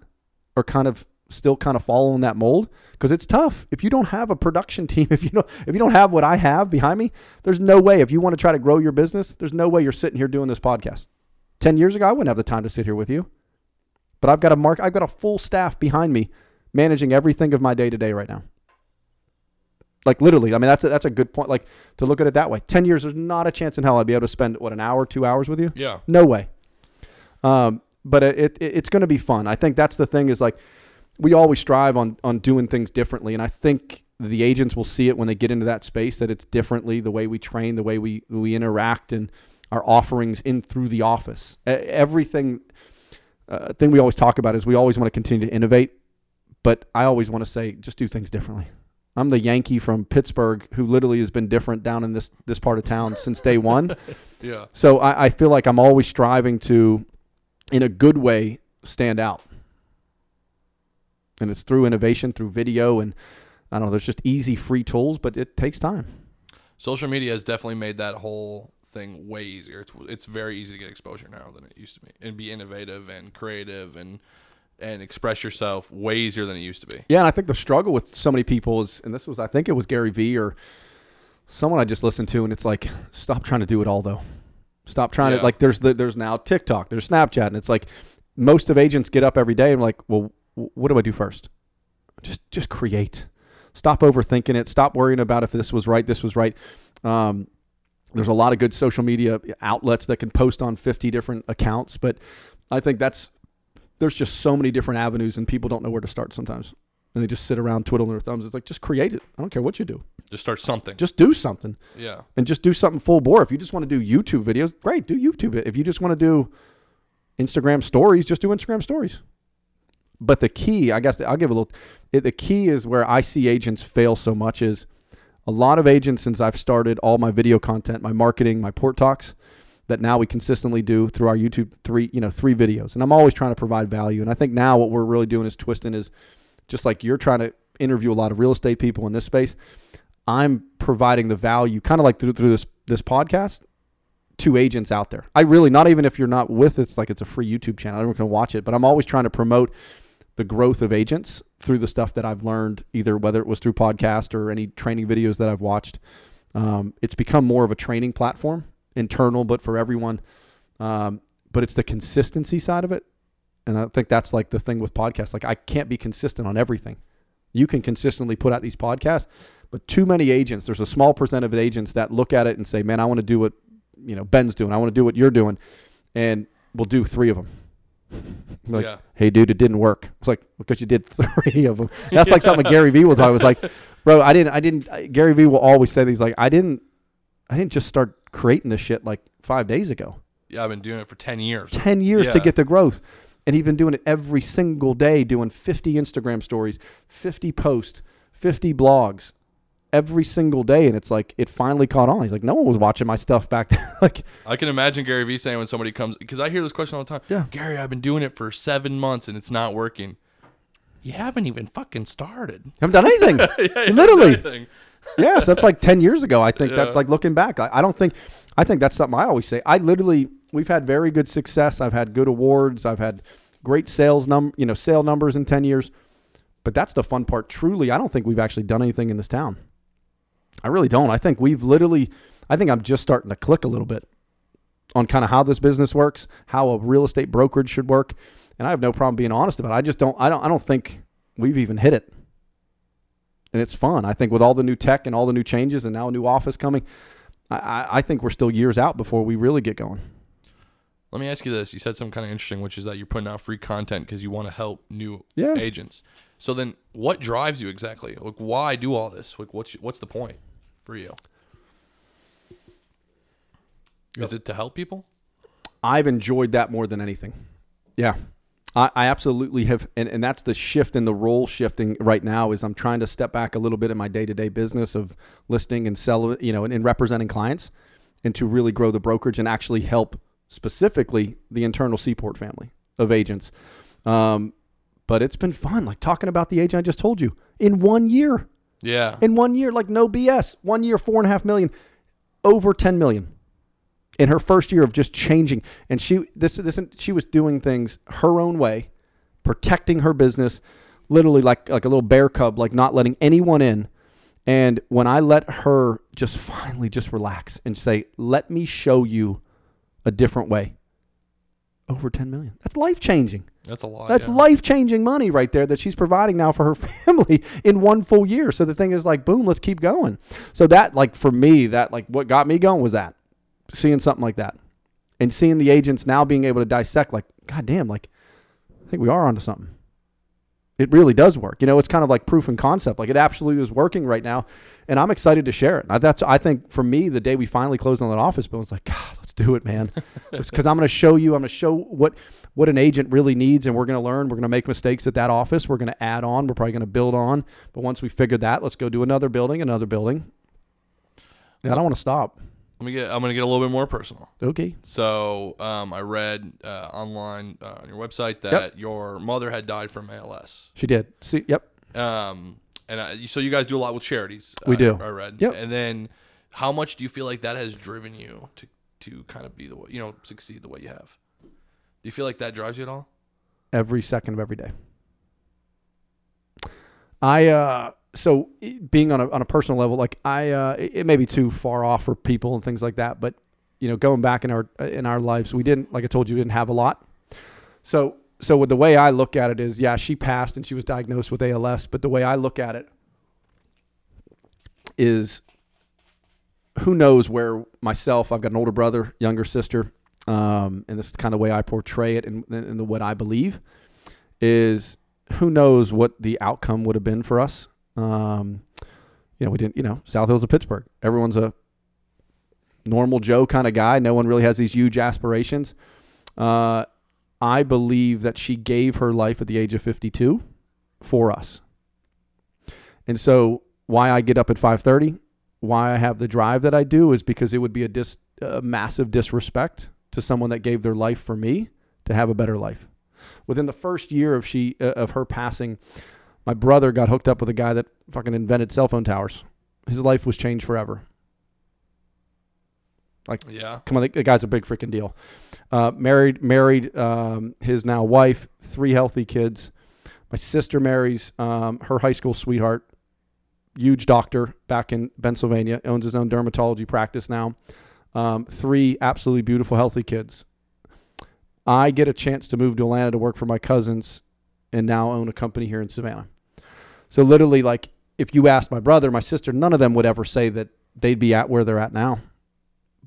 are kind of still kind of following that mold because it's tough. If you don't have a production team, if you don't, if you don't have what I have behind me, there's no way. If you want to try to grow your business, there's no way you're sitting here doing this podcast. 10 years ago, I wouldn't have the time to sit here with you. But I've got a mark, I've got a full staff behind me managing everything of my day to day right now. Like literally, I mean that's a, that's a good point. Like to look at it that way. Ten years, there's not a chance in hell I'd be able to spend what an hour, two hours with you. Yeah. No way. Um, but it, it it's going to be fun. I think that's the thing is like we always strive on on doing things differently, and I think the agents will see it when they get into that space that it's differently the way we train, the way we we interact, and our offerings in through the office. Everything uh, thing we always talk about is we always want to continue to innovate, but I always want to say just do things differently. I'm the Yankee from Pittsburgh who literally has been different down in this this part of town since day one. Yeah. So I, I feel like I'm always striving to, in a good way, stand out. And it's through innovation, through video, and I don't know. There's just easy, free tools, but it takes time. Social media has definitely made that whole thing way easier. It's it's very easy to get exposure now than it used to be, and be innovative and creative and and express yourself way easier than it used to be. Yeah, and I think the struggle with so many people is, and this was, I think it was Gary Vee or someone I just listened to, and it's like, stop trying to do it all though. Stop trying Yeah. to like. There's the, there's now TikTok, there's Snapchat, and it's like most of agents get up every day and like, well, what do I do first? Just just create. Stop overthinking it. Stop worrying about if this was right, this was right. Um, there's a lot of good social media outlets that can post on 50 different accounts, but I think that's there's just so many different avenues, and people don't know where to start sometimes, and they just sit around twiddling their thumbs. It's like just create it. I don't care what you do. Just start something. Just do something Yeah. and just do something full bore. If you just want to do YouTube videos, great, do YouTube. If you just want to do Instagram stories, just do Instagram stories. But the key, I guess, I'll give a little. It, the key is where I see agents fail so much is a lot of agents since I've started all my video content, my marketing, my port talks, that now we consistently do through our YouTube three, you know, three videos, and I'm always trying to provide value. And I think now what we're really doing is twisting is just like you're trying to interview a lot of real estate people in this space. I'm providing the value, kind of like through through this this podcast, to agents out there. I really not even if you're not with it's like it's a free YouTube channel. Everyone can watch it, but I'm always trying to promote the growth of agents through the stuff that I've learned, either whether it was through podcast or any training videos that I've watched. Um, it's become more of a training platform, internal, but for everyone. Um, but it's the consistency side of it, and I think that's like the thing with podcasts. Like I can't be consistent on everything. You can consistently put out these podcasts, but too many agents. There's a small percent of agents that look at it and say, "Man, I want to do what you know Ben's doing. I want to do what you're doing," and we'll do three of them. Like, yeah. hey, dude, it didn't work. It's like because you did three of them. That's like something Gary Vee will talk. I was like, bro, I didn't, I didn't. Gary Vee will always say these like, I didn't, I didn't just start creating this shit like five days ago. Yeah. I've been doing it for ten years. 10 years to get the growth. And he's been doing it every single day, doing 50 Instagram stories, 50 posts, 50 blogs every single day. And it's like, it finally caught on. He's like, no one was watching my stuff back then. like, I can imagine Gary Vee saying when somebody comes because I hear this question all the time. Yeah. Gary, I've been doing it for seven months and it's not working. You haven't even fucking started. Haven't done anything. Yeah, Literally. anything. yeah, so that's like 10 years ago. I think Yeah. that, like, looking back, I, I don't think, I think that's something I always say. I literally, we've had very good success. I've had good awards. I've had great sales num, you know, sale numbers in 10 years. But that's the fun part. Truly, I don't think we've actually done anything in this town. I really don't. I think we've literally, I think I'm just starting to click a little bit on kind of how this business works, how a real estate brokerage should work. And I have no problem being honest about it. I just don't, I don't, I don't think we've even hit it. And it's fun. I think with all the new tech and all the new changes and now a new office coming, I, I, think we're still years out before we really get going. Let me ask you this. You said something kind of interesting, which is that you're putting out free content because you want to help new Yeah. agents. So then, what drives you exactly? Like, why do all this? Like, what's what's the point for you? Is it to help people? I've enjoyed that more than anything. Yeah. I, I absolutely have and, and that's the shift in the role shifting right now is I'm trying to step back a little bit in my day to day business of listing and sell you know and, and representing clients and to really grow the brokerage and actually help specifically the internal Seaport family of agents. Um, but it's been fun, like talking about the agent I just told you in one year. Yeah. In one year, like no BS. One year, four and a half million, over ten million. In her first year of just changing, and she this this she was doing things her own way, protecting her business, literally like like a little bear cub, like not letting anyone in. And when I let her just finally just relax and say, "Let me show you a different way," over ten million. That's life changing. That's a lot. That's yeah. life changing money right there that she's providing now for her family in one full year. So the thing is like, boom, let's keep going. So that like for me, that like what got me going was that seeing something like that and seeing the agents now being able to dissect like, God damn, like I think we are onto something. It really does work. You know, it's kind of like proof and concept. Like it absolutely is working right now, and I'm excited to share it. That's I think for me, the day we finally closed on that office building, it's like, God, let's do it, man. Because I'm going to show you. I'm going to show what what an agent really needs, and we're going to learn. We're going to make mistakes at that office. We're going to add on. We're probably going to build on. But once we figure that, let's go do another building, another building. And I don't want to stop. Let me get. I'm gonna get a little bit more personal. Okay. So um, I read uh, online uh, on your website that your mother had died from ALS. She did. See. Yep. Um, and I, so you guys do a lot with charities. We I, do. I read. Yep. And then, how much do you feel like that has driven you to to kind of be the way you know succeed the way you have? Do you feel like that drives you at all? Every second of every day. I uh so being on a on a personal level, like I uh it, may be too far off for people and things like that, but you know, going back in our in our lives, we didn't like I told you, we didn't have a lot. So so with the way I look at it is, yeah, she passed and she was diagnosed with ALS, but the way I look at it is who knows where myself, I've got an older brother, younger sister, um, and this is kind of way I portray it and, and the what I believe is who knows what the outcome would have been for us. Um, you know, we didn't, you know, South Hills of Pittsburgh. Everyone's a normal Joe kind of guy. No one really has these huge aspirations. Uh, I believe that she gave her life at the age of 52 for us. And so why I get up at 5:30, why I have the drive that I do is because it would be a dis a massive disrespect to someone that gave their life for me to have a better life. Within the first year of she uh, of her passing, my brother got hooked up with a guy that fucking invented cell phone towers. His life was changed forever. Like, Yeah. Come on, the, the guy's a big freaking deal. Uh, married, married um, his now wife, three healthy kids. My sister marries um, her high school sweetheart, huge doctor back in Pennsylvania, owns his own dermatology practice now. Um, three absolutely beautiful, healthy kids. I get a chance to move to Atlanta to work for my cousins and now own a company here in Savannah. So, literally, like, if you asked my brother, my sister, none of them would ever say that they'd be at where they're at now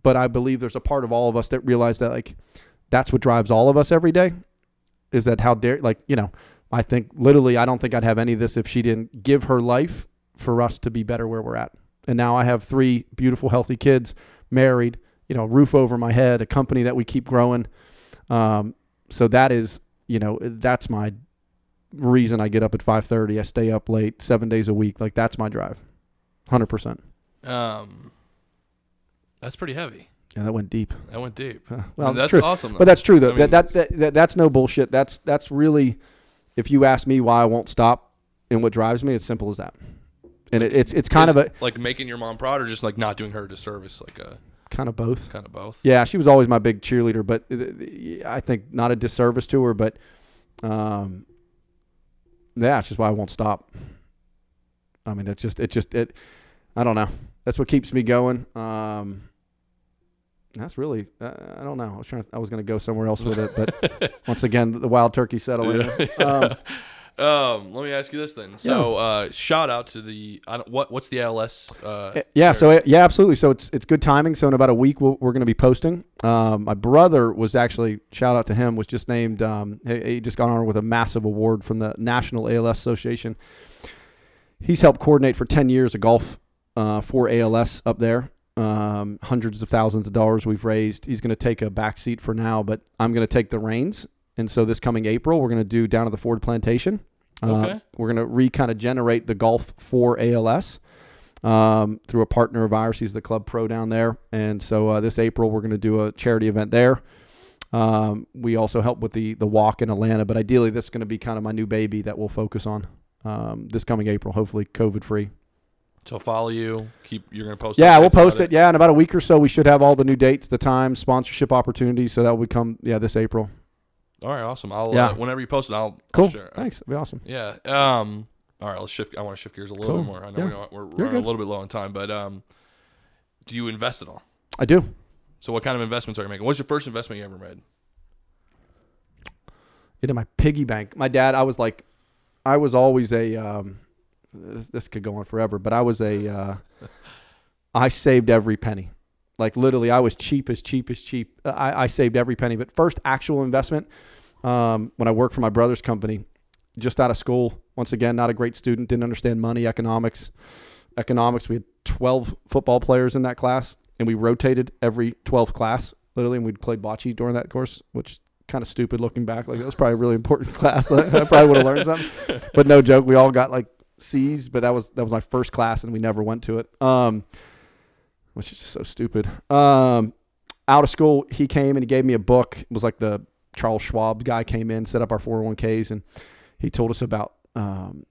but I believe there's a part of all of us that realize that like that's what drives all of us every day is that how dare like you know I think literally I don't think I'd have any of this if she didn't give her life for us to be better where we're at. And now I have three beautiful healthy kids, married, you know, roof over my head, a company that we keep growing. Um, so that is, you know, that's my reason I get up at 5:30. I stay up late 7 days a week. Like that's my drive. 100%. Um, that's pretty heavy. Yeah, that went deep. That went deep. Huh. I Well, mean, that's true. awesome. Though. But that's true though. I mean, that, that, that, that that's no bullshit. That's that's really if you ask me why I won't stop and what drives me, it's simple as that. And it, it's it's kind of a like making your mom proud, or just like not doing her a disservice, like a kind of both. kind of both. Yeah, she was always my big cheerleader, but uh, I think not a disservice to her, but um yeah, it's just why I won't stop. I mean, it's just it just it I don't know. That's what keeps me going. Um that's really uh, I don't know. I was trying to, I was going to go somewhere else with it, but once again, the wild turkey settling. Um, Um, let me ask you this then. So, uh, shout out to the I don't, what what's the ALS? Uh, Uh, Yeah, so uh, yeah, absolutely. So it's it's good timing. So in about a week, we'll, we're going to be posting. Um, my brother was actually shout out to him was just named. Um, he, he just got honored with a massive award from the National ALS Association. He's helped coordinate for ten years a golf uh, for ALS up there. Um, hundreds of thousands of dollars we've raised. He's going to take a back seat for now, but I'm going to take the reins. And so this coming April, we're going to do down at the Ford Plantation. Uh, Okay. We're going to re kind of generate the golf for ALS um, through a partner of ours. He's the club pro down there. And so uh, this April, we're going to do a charity event there. Um, we also help with the, the walk in Atlanta, but ideally, this is going to be kind of my new baby that we'll focus on um, this coming April, hopefully COVID free. so follow you. Keep you're gonna post. Yeah, we'll post it. Yeah, in about a week or so, we should have all the new dates, the times, sponsorship opportunities. So that will come, yeah, this April. All right, awesome. I'll Yeah. uh, whenever you post it, I'll, I'll Cool. share. Thanks. It'll be awesome. Yeah. Um. All right. Let's shift. I want to shift gears a little Cool. bit more. I know Yeah. we're, we're running a little bit low on time, but um, do you invest at all? I do. So what kind of investments are you making? What's your first investment you ever made? into my piggy bank. My dad, I was like, I was always a. Um, this, this could go on forever, but I was a. Uh, I saved every penny, like literally, I was cheap as cheap as cheap. I, I saved every penny. But first, actual investment, um, when I worked for my brother's company, just out of school. Once again, not a great student, didn't understand money, economics. Economics, we had 12 football players in that class, and we rotated every 12th class, literally, and we'd play bocce during that course, which kind of stupid looking back. Like, that was probably a really important class. I probably would have learned something. But no joke, we all got like C's, but that was that was my first class, and we never went to it. Um, which is just so stupid. Um, out of school, he came and he gave me a book. It was like the Charles Schwab guy came in, set up our 401ks, and he told us about um,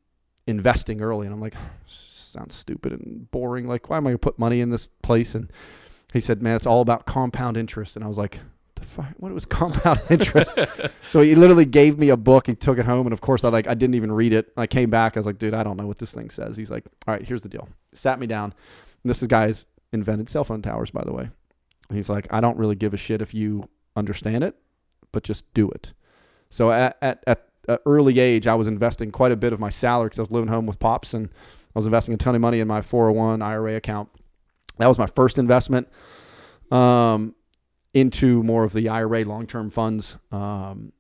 investing early. And I'm like, sounds stupid and boring. Like, why am I going to put money in this place? And he said, man, it's all about compound interest. And I was like, the fuck? What was compound interest? so he literally gave me a book. He took it home. And of course, I like, I didn't even read it. I came back. I was like, dude, I don't know what this thing says. He's like, all right, here's the deal. Sat me down. And this is guy's invented cell phone towers, by the way. He's like, I don't really give a shit if you understand it, but just do it. So at, at, at an early age, I was investing quite a bit of my salary because I was living home with pops and I was investing a ton of money in my 401 IRA account. That was my first investment um, into more of the IRA long term funds. Um,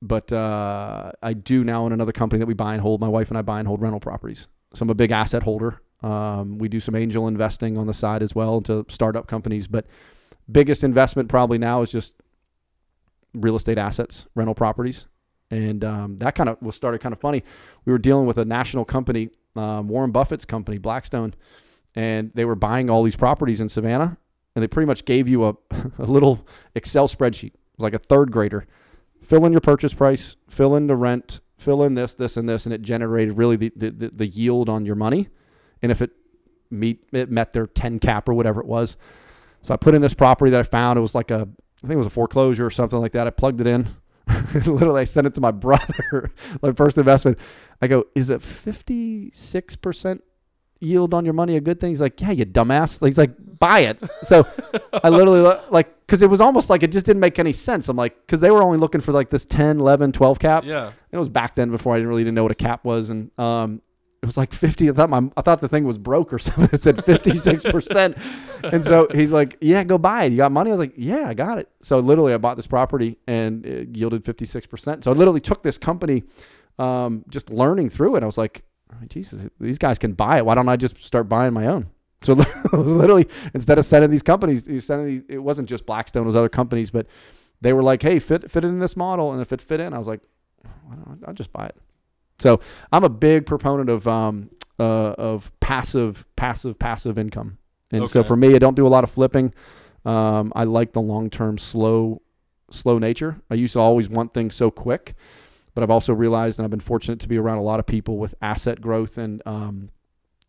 but uh, I do now own another company that we buy and hold. My wife and I buy and hold rental properties. So I'm a big asset holder. Um, we do some angel investing on the side as well into startup companies. But biggest investment probably now is just real estate assets, rental properties. And um, that kind of was started kind of funny. We were dealing with a national company, um, Warren Buffett's company, Blackstone, and they were buying all these properties in Savannah. And they pretty much gave you a, a little Excel spreadsheet. It was like a third grader. Fill in your purchase price, fill in the rent, fill in this, this, and this, and it generated really the, the, the yield on your money. And if it meet it met their 10 cap or whatever it was. So I put in this property that I found. It was like a, I think it was a foreclosure or something like that. I plugged it in. Literally, I sent it to my brother, my first investment. I go, is it 56% yield on your money a good thing? He's like, yeah, you dumbass. He's like, buy it. So I literally, like, because it was almost like it just didn't make any sense. I'm like, because they were only looking for like this 10, 11, 12 cap. Yeah. It was back then before I really didn't know what a cap was. And um, it was like 50. I thought my, I thought the thing was broke or something. It said 56%. and so he's like, yeah, go buy it. You got money? I was like, yeah, I got it. So literally I bought this property and it yielded 56%. So I literally took this company, um, just learning through it. I was like, oh, Jesus, these guys can buy it. Why don't I just start buying my own? So literally, instead of sending these companies, you sending these, it wasn't just Blackstone, it was other companies, but they were like, hey, fit, fit in this model. And if it fit in, I was like, I'll just buy it. So I'm a big proponent of um, uh, of passive, passive, passive income. And okay. so for me, I don't do a lot of flipping. Um, I like the long term, slow, slow nature. I used to always want things so quick, but I've also realized, and I've been fortunate to be around a lot of people with asset growth and um,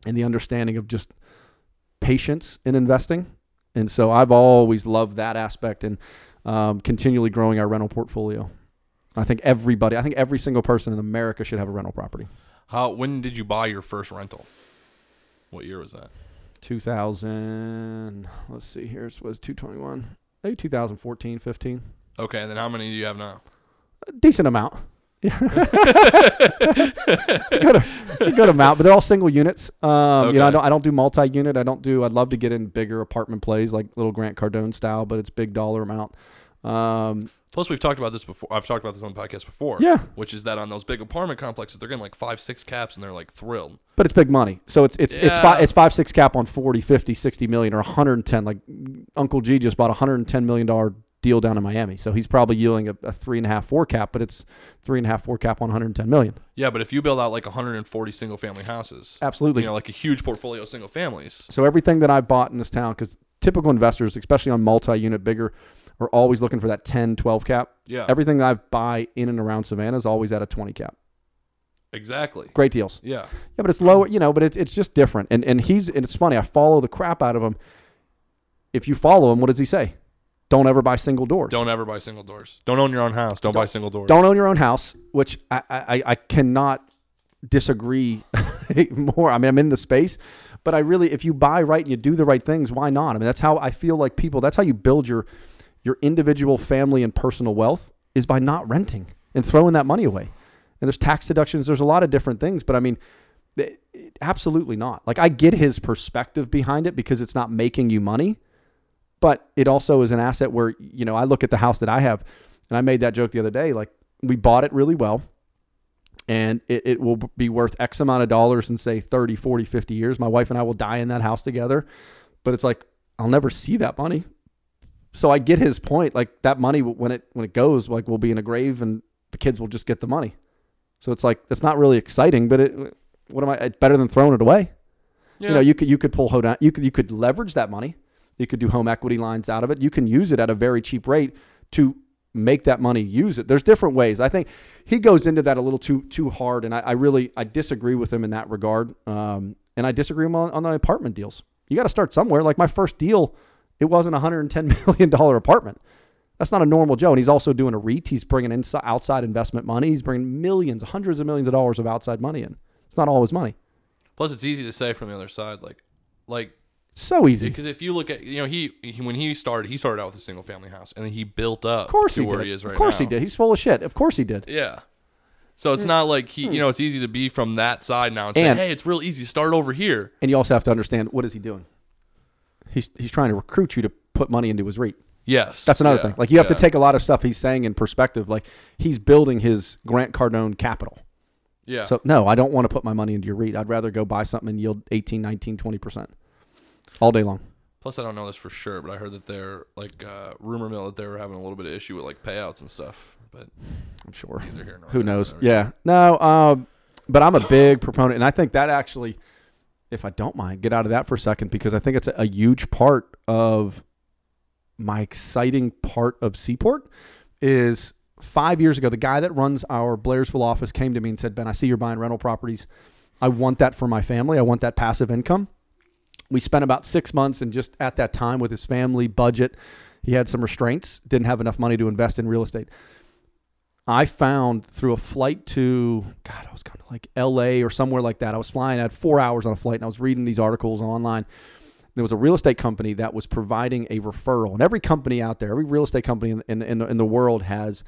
and the understanding of just patience in investing. And so I've always loved that aspect and um, continually growing our rental portfolio. I think everybody, I think every single person in America should have a rental property. How? When did you buy your first rental? What year was that? 2000. Let's see. Here it was 221. Maybe 2014, 15. Okay, and then how many do you have now? A decent amount. good, good amount, but they're all single units. Um, okay. You know, I don't I don't do multi-unit. I don't do. I'd love to get in bigger apartment plays like little Grant Cardone style, but it's big dollar amount. Um, Plus, we've talked about this before. I've talked about this on the podcast before. Yeah. Which is that on those big apartment complexes, they're getting like five, six caps, and they're like thrilled. But it's big money. So it's it's yeah. it's five it's five six cap on 40, 50, 60 million or 110. Like Uncle G just bought a 110 million dollar deal down in Miami. So he's probably yielding a, a, three and a half, four cap, but it's three and a half, four cap on 110 million. Yeah, but if you build out like 140 single family houses, absolutely, you know, like a huge portfolio of single families. So everything that I bought in this town, because typical investors, especially on multi-unit, bigger, are always looking for that 10, 12 cap. Yeah. Everything that I buy in and around Savannah is always at a 20 cap. Exactly. Great deals. Yeah. Yeah, but it's lower, you know, but it's it's just different. And and he's and it's funny, I follow the crap out of him. If you follow him, what does he say? Don't ever buy single doors. Don't ever buy single doors. Don't own your own house. Don't, don't buy single doors. Don't own your own house, which I, I, I cannot disagree more. I mean, I'm in the space, but I really, if you buy right and you do the right things, why not? I mean, that's how I feel like people. That's how you build your your individual family and personal wealth is by not renting and throwing that money away. And there's tax deductions. There's a lot of different things, but I mean, absolutely not. Like I get his perspective behind it because it's not making you money, but it also is an asset where you know I look at the house that I have, and I made that joke the other day. Like we bought it really well, and it, it will be worth X amount of dollars in say 30, 40, 50 years. My wife and I will die in that house together. But it's like, I'll never see that money. So I get his point. Like that money, when it, when it goes, like we'll be in a grave and the kids will just get the money. So it's like, it's not really exciting, but it, what am I, it's better than throwing it away. Yeah. You know, you could, you could pull hold you could, you could leverage that money. You could do home equity lines out of it. You can use it at a very cheap rate to make that money use it. There's different ways. I think he goes into that a little too too hard, and I, I really I disagree with him in that regard. Um, and I disagree with him on, on the apartment deals. You got to start somewhere. Like my first deal, it wasn't a hundred and ten million dollar apartment. That's not a normal Joe. And he's also doing a REIT. He's bringing in outside investment money. He's bringing millions, hundreds of millions of dollars of outside money in. It's not all his money. Plus, it's easy to say from the other side, like, like So easy. because if you look at, you know, he, he when he started, he started out with a single family house, and then he built up Of course to he where did. he is right of course now. he did. He's full of shit. Of course he did. Yeah. So it's not like he, you know, it's easy to be from that side now and say, Hmm. And- hey, it's real easy start over here. And you also have to understand what is he doing? He's he's trying to recruit you to put money into his REIT. Yes. That's another Yeah. thing. Like you have Yeah. to take a lot of stuff he's saying in perspective. Like he's building his Grant Cardone capital. Yeah. So no, I don't want to put my money into your REIT. I'd rather go buy something and yield 18, 19, 20% all day long. Plus, I don't know this for sure, but I heard that they're like uh, rumor mill that they were having a little bit of issue with like payouts and stuff. But I'm sure. here nor Who knows? Yeah. No, um, but I'm a big proponent, and I think that actually, if I don't mind, get out of that for a second because I think it's a, a huge part of my exciting part of Seaport is five years ago, the guy that runs our Blairsville office came to me and said, Ben, I see you're buying rental properties. I want that for my family. I want that passive income. We spent about six months and just at that time with his family budget, he had some restraints, didn't have enough money to invest in real estate. I found through a flight to God, I was kind of like L.A. or somewhere like that. I was flying. I had four hours on a flight, and I was reading these articles online. There was a real estate company that was providing a referral, and every company out there, every real estate company in in, in, the, in the world has.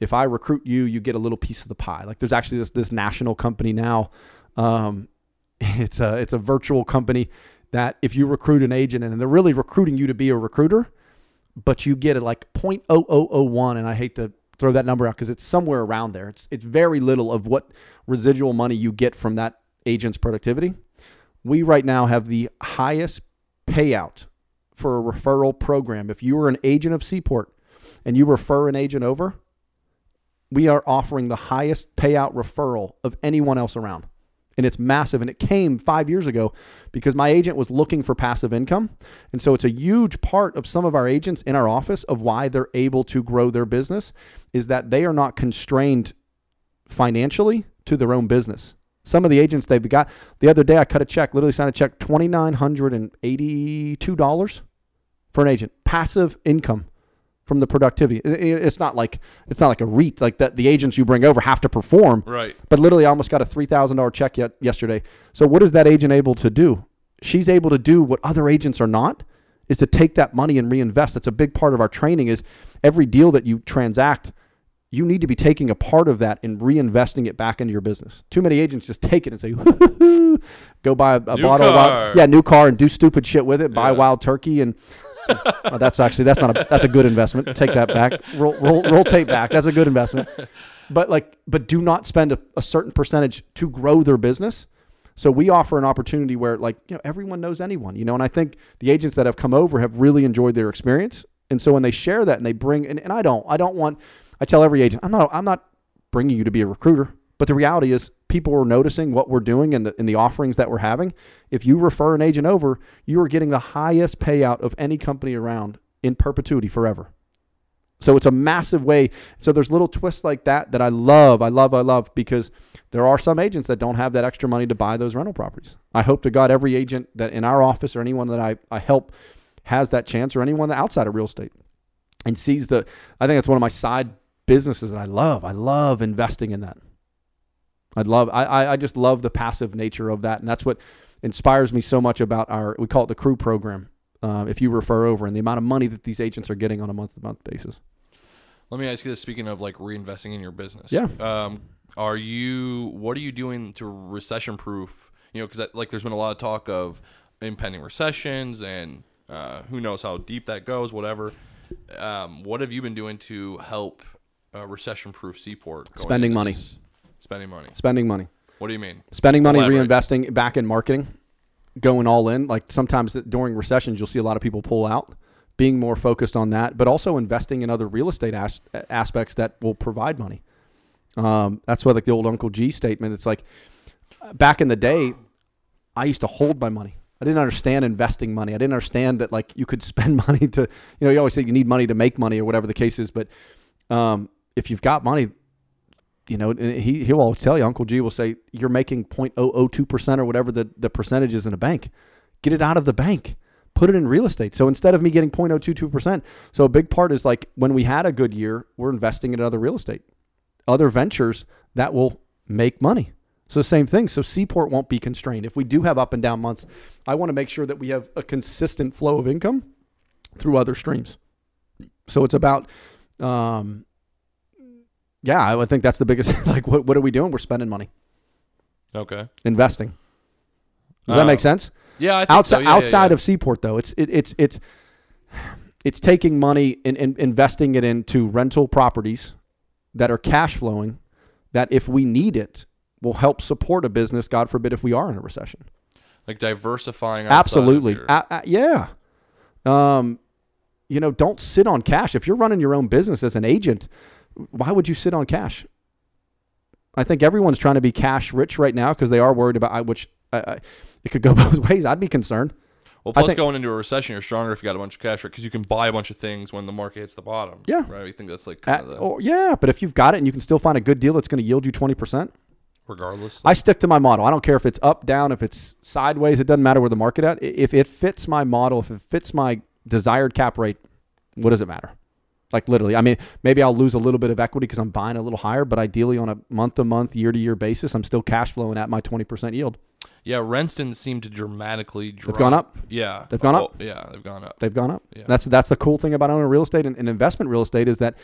If I recruit you, you get a little piece of the pie. Like there's actually this this national company now. Um, it's a it's a virtual company that if you recruit an agent and they're really recruiting you to be a recruiter, but you get it like 0.0001 and I hate to throw that number out because it's somewhere around there. It's it's very little of what residual money you get from that agent's productivity. We right now have the highest payout for a referral program. If you are an agent of Seaport and you refer an agent over, we are offering the highest payout referral of anyone else around. And it's massive. And it came five years ago because my agent was looking for passive income. And so it's a huge part of some of our agents in our office of why they're able to grow their business is that they are not constrained financially to their own business. Some of the agents they've got the other day I cut a check, literally signed a check twenty nine hundred and eighty two dollars for an agent. Passive income from the productivity. It- it- It's not like it's not like a REIT like that the agents you bring over have to perform. Right. But literally, I almost got a three thousand dollar check yet yesterday. So what is that agent able to do? She's able to do what other agents are not. Is to take that money and reinvest. That's a big part of our training. Is every deal that you transact, you need to be taking a part of that and reinvesting it back into your business. Too many agents just take it and say, "Go buy a, a New bottle of car. wild, yeah, new car and do stupid shit with it. Buy Yeah. wild turkey and." That's actually that's not a that's a good investment. Take that back. Roll roll, roll tape back. That's a good investment but like but do not spend a, a certain percentage to grow their business so we offer an opportunity where like you know everyone knows anyone you know and i think the agents that have come over have really enjoyed their experience and so when they share that and they bring and, and i don't i don't want i tell every agent i'm not i'm not bringing you to be a recruiter but the reality is people are noticing what we're doing and the, and the offerings that we're having if you refer an agent over you are getting the highest payout of any company around in perpetuity forever so it's a massive way. So there's little twists like that that I love. I love, I love because there are some agents that don't have that extra money to buy those rental properties. I hope to God every agent that in our office or anyone that I, I help has that chance or anyone that outside of real estate and sees the, I think it's one of my side businesses that I love. I love investing in that. I love, I, I, I just love the passive nature of that. And that's what inspires me so much about our, we call it the crew program. Uh, if you refer over and the amount of money that these agents are getting on a month to month basis. Let me ask you this: Speaking of like reinvesting in your business, Yeah. Um, are you? What are you doing to recession proof? You know, because like there's been a lot of talk of impending recessions, and uh, who knows how deep that goes. Whatever. Um, what have you been doing to help uh, recession proof Seaport? Spending money. this? Spending money. spending money. What do you mean? spending money, Elaborate. reinvesting back in marketing, going all in. Like sometimes during recessions, you'll see a lot of people pull out, being more focused on that, but also investing in other real estate as- aspects that will provide money. Um, that's why, like the old Uncle G statement, it's like back in the day, I used to hold my money. I didn't understand investing money. I didn't understand that like you could spend money to, you know, you always say you need money to make money or whatever the case is. But um, if you've got money, you know, he he'll always tell you, Uncle G will say, you're making 0.002 percent or whatever the the percentage is in a bank. Get it out of the bank. Put it in real estate. So instead of me getting 0.022 percent, so a big part is like when we had a good year, we're investing in other real estate, other ventures that will make money. So same thing. So Seaport won't be constrained. If we do have up and down months, I want to make sure that we have a consistent flow of income through other streams. So it's about, um, yeah, I would think that's the biggest. like, what what are we doing? We're spending money, Okay. investing. Does that Uh, make sense? Yeah. Outside so. Yeah, yeah, outside yeah. of Seaport, though, it's it, it's it's it's taking money and, and investing it into rental properties that are cash flowing. That if we need it, will help support a business. God forbid if we are in a recession. like diversifying. Absolutely. your- A- a- yeah. Um, you know, don't sit on cash. If you're running your own business as an agent, why would you sit on cash? I think everyone's trying to be cash rich right now because they are worried about which I, I, it could go both ways. I'd be concerned. Well, plus think- going into a recession, you're stronger if you got a bunch of cash, because you can buy a bunch of things when the market hits the bottom. Yeah. Right. I think that's like of the, or, yeah, but if you've got it and you can still find a good deal that's going to yield you 20%, regardless. I stick to my model. I don't care if it's up, down, if it's sideways. It doesn't matter where the market at. If it fits my model, if it fits my desired cap rate, what does it matter? Like literally, I mean, maybe I'll lose a little bit of equity because I'm buying a little higher, but ideally on a month to month, year to year basis, I'm still cash flowing at my 20% yield. yeah, rents didn't seem to dramatically drop. They've gone up. Yeah. They've gone Oh, up? Yeah, they've gone up. They've gone up. Yeah. That's that's the cool thing about owning real estate and, and investment real estate is that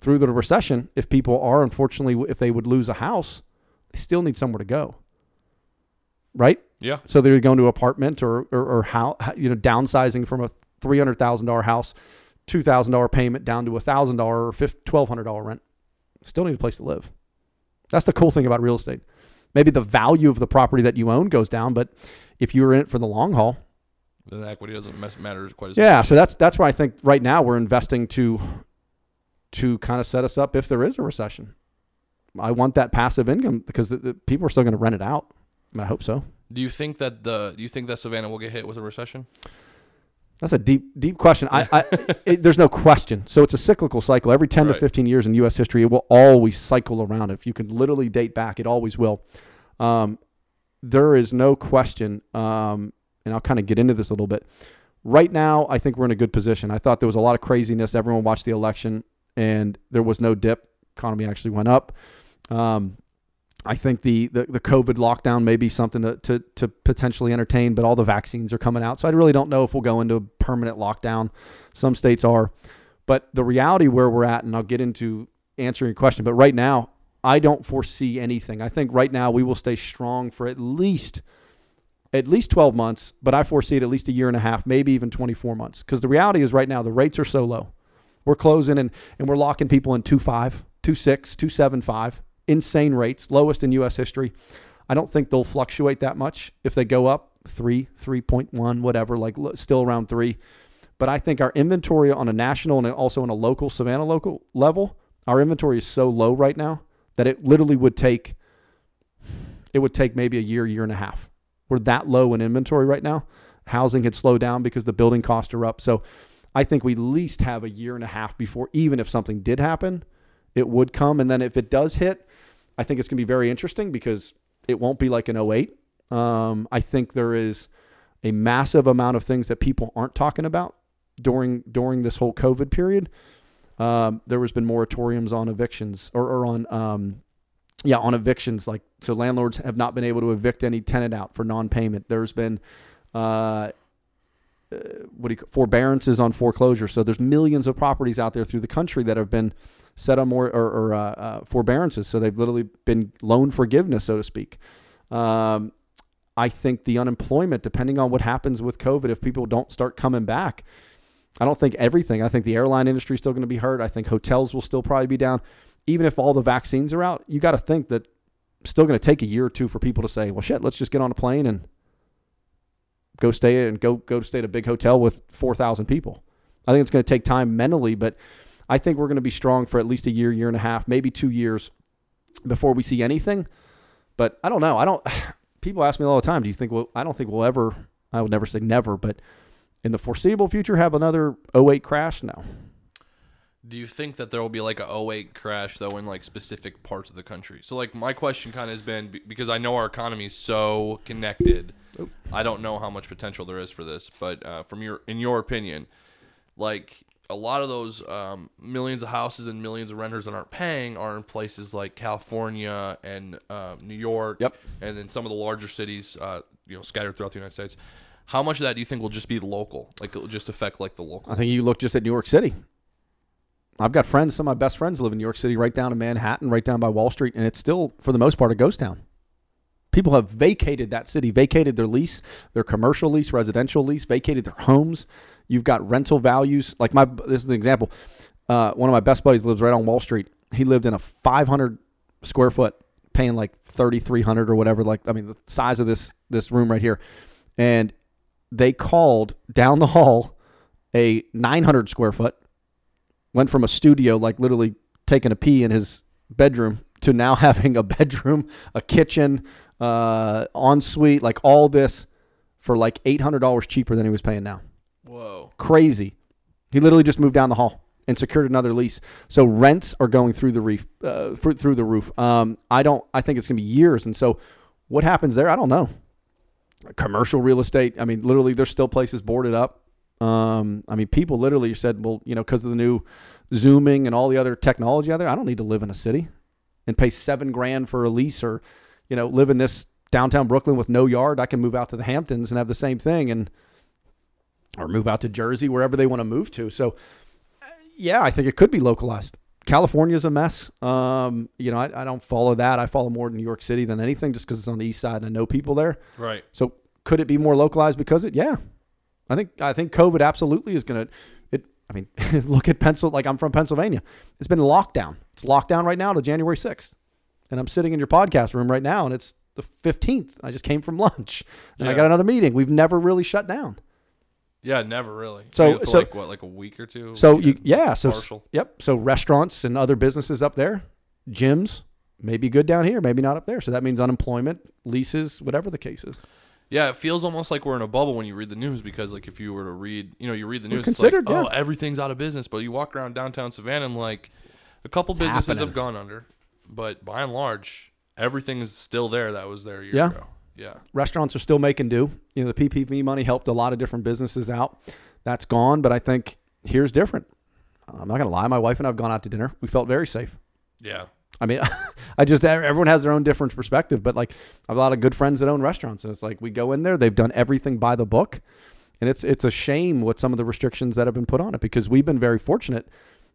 through the recession, if people are unfortunately if they would lose a house, they still need somewhere to go. Right? Yeah. So they're going to apartment or or, or how you know downsizing from a three hundred thousand dollar house, two thousand dollar payment down to a thousand dollar or twelve hundred dollar rent. Still need a place to live. That's the cool thing about real estate. Maybe the value of the property that you own goes down, but if you're in it for the long haul, the equity doesn't matter quite as yeah. much. So that's that's why I think right now we're investing to to kind of set us up if there is a recession. I want that passive income because the, the people are still going to rent it out. I hope so. Do you think that the do you think that Savannah will get hit with a recession? That's a deep, deep question. I, I it, there's no question. So it's a cyclical cycle. Every 10 Right. to 15 years in U.S. history, it will always cycle around. If you can literally date back, it always will. Um, there is no question, um, and I'll kind of get into this a little bit. Right now, I think we're in a good position. I thought there was a lot of craziness. Everyone watched the election, and there was no dip. Economy actually went up. Um, I think the, the, the COVID lockdown may be something to, to, to potentially entertain, but all the vaccines are coming out. So I really don't know if we'll go into a permanent lockdown. Some states are. But the reality where we're at, and I'll get into answering your question, but right now, I don't foresee anything. I think right now we will stay strong for at least at least 12 months, but I foresee it at least a year and a half, maybe even 24 months. Because the reality is right now the rates are so low. We're closing and, and we're locking people in 2.5, 2.6, 2.75 insane rates, lowest in U.S. history. I don't think they'll fluctuate that much. If they go up three, three point one, whatever, like still around three. But I think our inventory on a national and also on a local Savannah local level, our inventory is so low right now that it literally would take it would take maybe a year, year and a half. We're that low in inventory right now. Housing had slowed down because the building costs are up. So I think we at least have a year and a half before, even if something did happen, it would come. And then if it does hit, I think it's going to be very interesting because it won't be like an 08. Um, I think there is a massive amount of things that people aren't talking about during during this whole COVID period. Um, there has been moratoriums on evictions or, or on um, yeah on evictions like so landlords have not been able to evict any tenant out for non-payment. There's been uh, uh, what do you forbearances on foreclosure. So there's millions of properties out there through the country that have been set on more or, or uh, uh, forbearances. So they've literally been loan forgiveness, so to speak. Um, I think the unemployment, depending on what happens with COVID, if people don't start coming back, I don't think everything. I think the airline industry is still going to be hurt. I think hotels will still probably be down. Even if all the vaccines are out, you got to think that still going to take a year or two for people to say, well, shit, let's just get on a plane and go stay and go go to stay at a big hotel with four thousand people. I think it's going to take time mentally, but I think we're going to be strong for at least a year, year and a half, maybe two years before we see anything. But I don't know. I don't. People ask me all the time, do you think? Well, I don't think we'll ever. I would never say never, but in the foreseeable future, have another 08 crash? No. Do you think that there will be like a 08 crash though in like specific parts of the country? So like my question kind of has been because I know our economy is so connected. I don't know how much potential there is for this, but uh, from your in your opinion, like a lot of those um, millions of houses and millions of renters that aren't paying are in places like California and uh, New York, Yep. and then some of the larger cities, uh, you know, scattered throughout the United States. How much of that do you think will just be local? Like it'll just affect like the local. I think you look just at New York City. I've got friends, some of my best friends live in New York City, right down in Manhattan, right down by Wall Street, and it's still, for the most part, a ghost town. People have vacated that city, vacated their lease, their commercial lease, residential lease, vacated their homes. You've got rental values. Like my, this is an example. Uh, one of my best buddies lives right on Wall Street. He lived in a 500 square foot, paying like 3,300 or whatever. Like, I mean, the size of this this room right here, and they called down the hall a 900 square foot went from a studio like literally taking a pee in his bedroom to now having a bedroom a kitchen uh ensuite like all this for like $800 cheaper than he was paying now Whoa. crazy. He literally just moved down the hall and secured another lease. So rents are going through the reef uh, through, the roof. Um i don't i think it's going to be years. And so what happens there? I don't know. Commercial real estate i mean literally there's still places boarded up. Um, I mean, people literally said, well, you know, because of the new Zooming and all the other technology out there, I don't need to live in a city and pay seven grand for a lease or, you know, live in this downtown Brooklyn with no yard. I can move out to the Hamptons and have the same thing. And, or move out to Jersey, wherever they want to move to. So, yeah, I think it could be localized. California's a mess. Um, you know, I, I don't follow that. I follow more New York City than anything just because it's on the east side and I know people there. Right. So could it be more localized because it? Yeah. I think I think COVID absolutely is going to it I mean, look at Pencil like I'm from Pennsylvania. It's been lockdown. It's locked down right now to January 6th. And I'm sitting in your podcast room right now and it's the 15th. I just came from lunch and I got another meeting. We've never really shut down. Yeah, never really. So- so- like what, like a week or two. So you yeah, so partial. yep, so restaurants and other businesses up there, gyms maybe good down here, maybe not up there. So that means unemployment, leases, whatever the case is. Yeah, it feels almost like we're in a bubble when you read the news because like if you were to read, you know, you read the news, considered, it's like, yeah. oh, everything's out of business. But you walk around downtown Savannah and like a couple businesses happening. have gone under, but by and large, everything is still there that was there a year Yeah. ago. Yeah. restaurants are still making do. You know, the PPP money helped a lot of different businesses out. That's gone, but I think here's different. I'm not gonna lie. My wife and I've gone out to dinner. We felt very safe. Yeah. I mean, I just everyone has their own different perspective, but like I have a lot of good friends that own restaurants, and it's like we go in there, they've done everything by the book, and it's it's a shame what some of the restrictions that have been put on it because we've been very fortunate.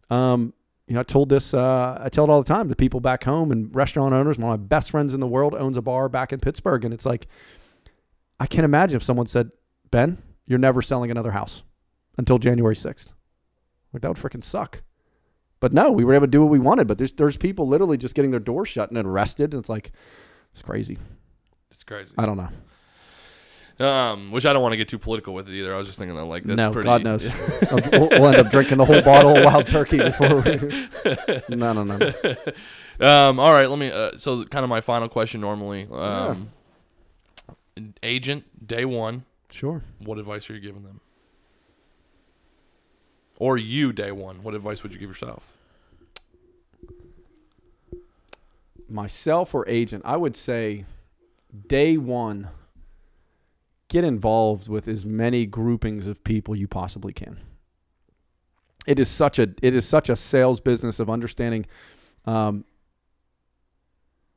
Um, you know, I told this, uh, I tell it all the time to people back home and restaurant owners. One of my best friends in the world owns a bar back in Pittsburgh, and it's like I can't imagine if someone said, "Ben, you're never selling another house until January 6th." Like that would freaking suck. But no, we were able to do what we wanted. But there's there's people literally just getting their doors shut and arrested, and it's like it's crazy. It's crazy. I don't know. Um, which I don't want to get too political with it either. I was just thinking that like that's no, pretty. God knows. We'll, we'll end up drinking the whole bottle of wild turkey before. We, no, no, no. Um, all right, let me. Uh, so, kind of my final question. Normally, um, agent day one. Sure. What advice are you giving them? Or you day one. What advice would you give yourself? Myself or agent, I would say day one, get involved with as many groupings of people you possibly can. It is such a it is such a sales business of understanding, um,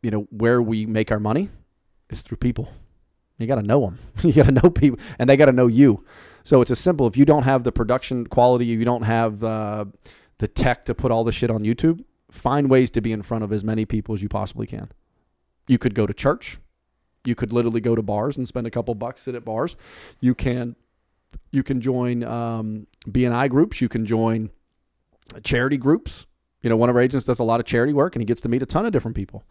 you know, where we make our money is through people. You got to know them. you got to know people, and they got to know you. So it's as simple. If you don't have the production quality, you don't have uh, the tech to put all the shit on YouTube. Find ways to be in front of as many people as you possibly can. You could go to church. You could literally go to bars and spend a couple bucks, sit at bars. You can, you can join um, BNI groups. You can join charity groups. You know, one of our agents does a lot of charity work, and he gets to meet a ton of different people.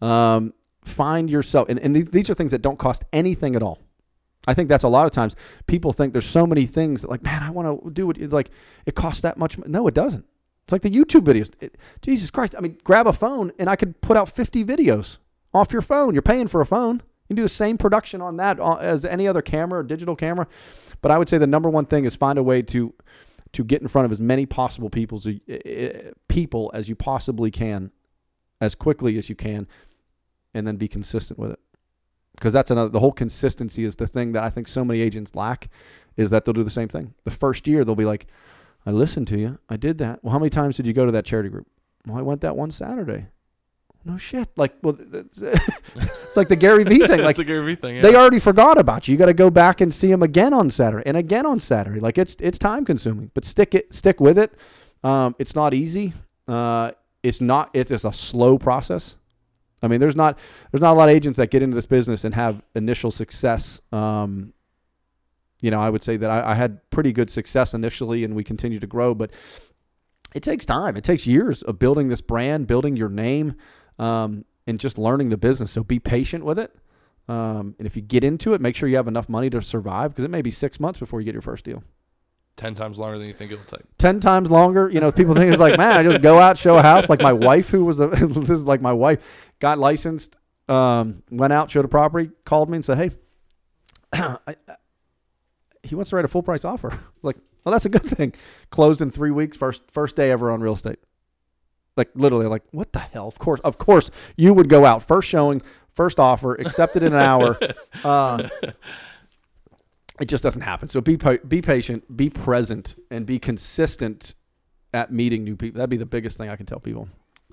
Um, find yourself, and, and these are things that don't cost anything at all. I think that's a lot of times people think there's so many things that like, man, I want to do it. It's like it costs that much. No, it doesn't. It's like the YouTube videos. It- Jesus Christ. I mean, grab a phone and I could put out 50 videos off your phone. You're paying for a phone. You can do the same production on that uh, as any other camera or digital camera. But I would say the number one thing is find a way to to get in front of as many possible people as, you- people as you possibly can, as quickly as you can, and then be consistent with it. Because that's another. The whole consistency is the thing that I think so many agents lack, is that they'll do the same thing. The first year they'll be like, "I listened to you. I did that. Well, how many times did you go to that charity group? Well, I went that one Saturday. No shit. Like, well, it's like the Gary Vee thing. Like, a Gary Vee thing. Yeah. they already forgot about you. You got to go back and see them again on Saturday and again on Saturday. Like it's it's time consuming, but stick it stick with it. Um, it's not easy. Uh, it's not. It is a slow process. I mean, there's not there's not a lot of agents that get into this business and have initial success. Um, you know, I would say that I, I had pretty good success initially, and we continue to grow, but it takes time. It takes years of building this brand, building your name, um, and just learning the business. So be patient with it. Um, and if you get into it, make sure you have enough money to survive because it may be six months before you get your first deal. ten times longer than you think it'll take. Ten times longer. You know, people think it's like, man, I just go out, show a house. Like my wife, who was a, this is like my wife, got licensed, um, went out, showed a property, called me and said, hey, I, I- he wants to write a full price offer. Like, well, that's a good thing. Closed in three weeks, first first day ever on real estate. Like literally, like what the hell? Of course, of course, you would go out first showing, first offer, accepted in an hour. Uh, it just doesn't happen. So be be patient, be present, and be consistent at meeting new people. That'd be the biggest thing I can tell people.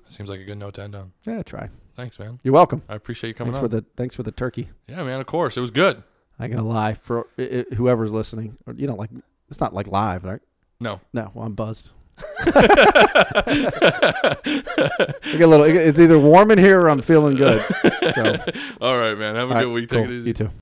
Seems like a good note to end on. Yeah, try. Thanks, man. You're welcome. I appreciate you coming Thanks on. for the thanks for the turkey. yeah, man. Of course, it was good. I ain't gonna lie for i i whoever's listening. Or you know, like it's not like live, right? No. No, well, I'm buzzed. Get a little. It's either warm in here or I'm feeling good. So, All right, man. Have a all good right, week. cool. Take it easy. You too.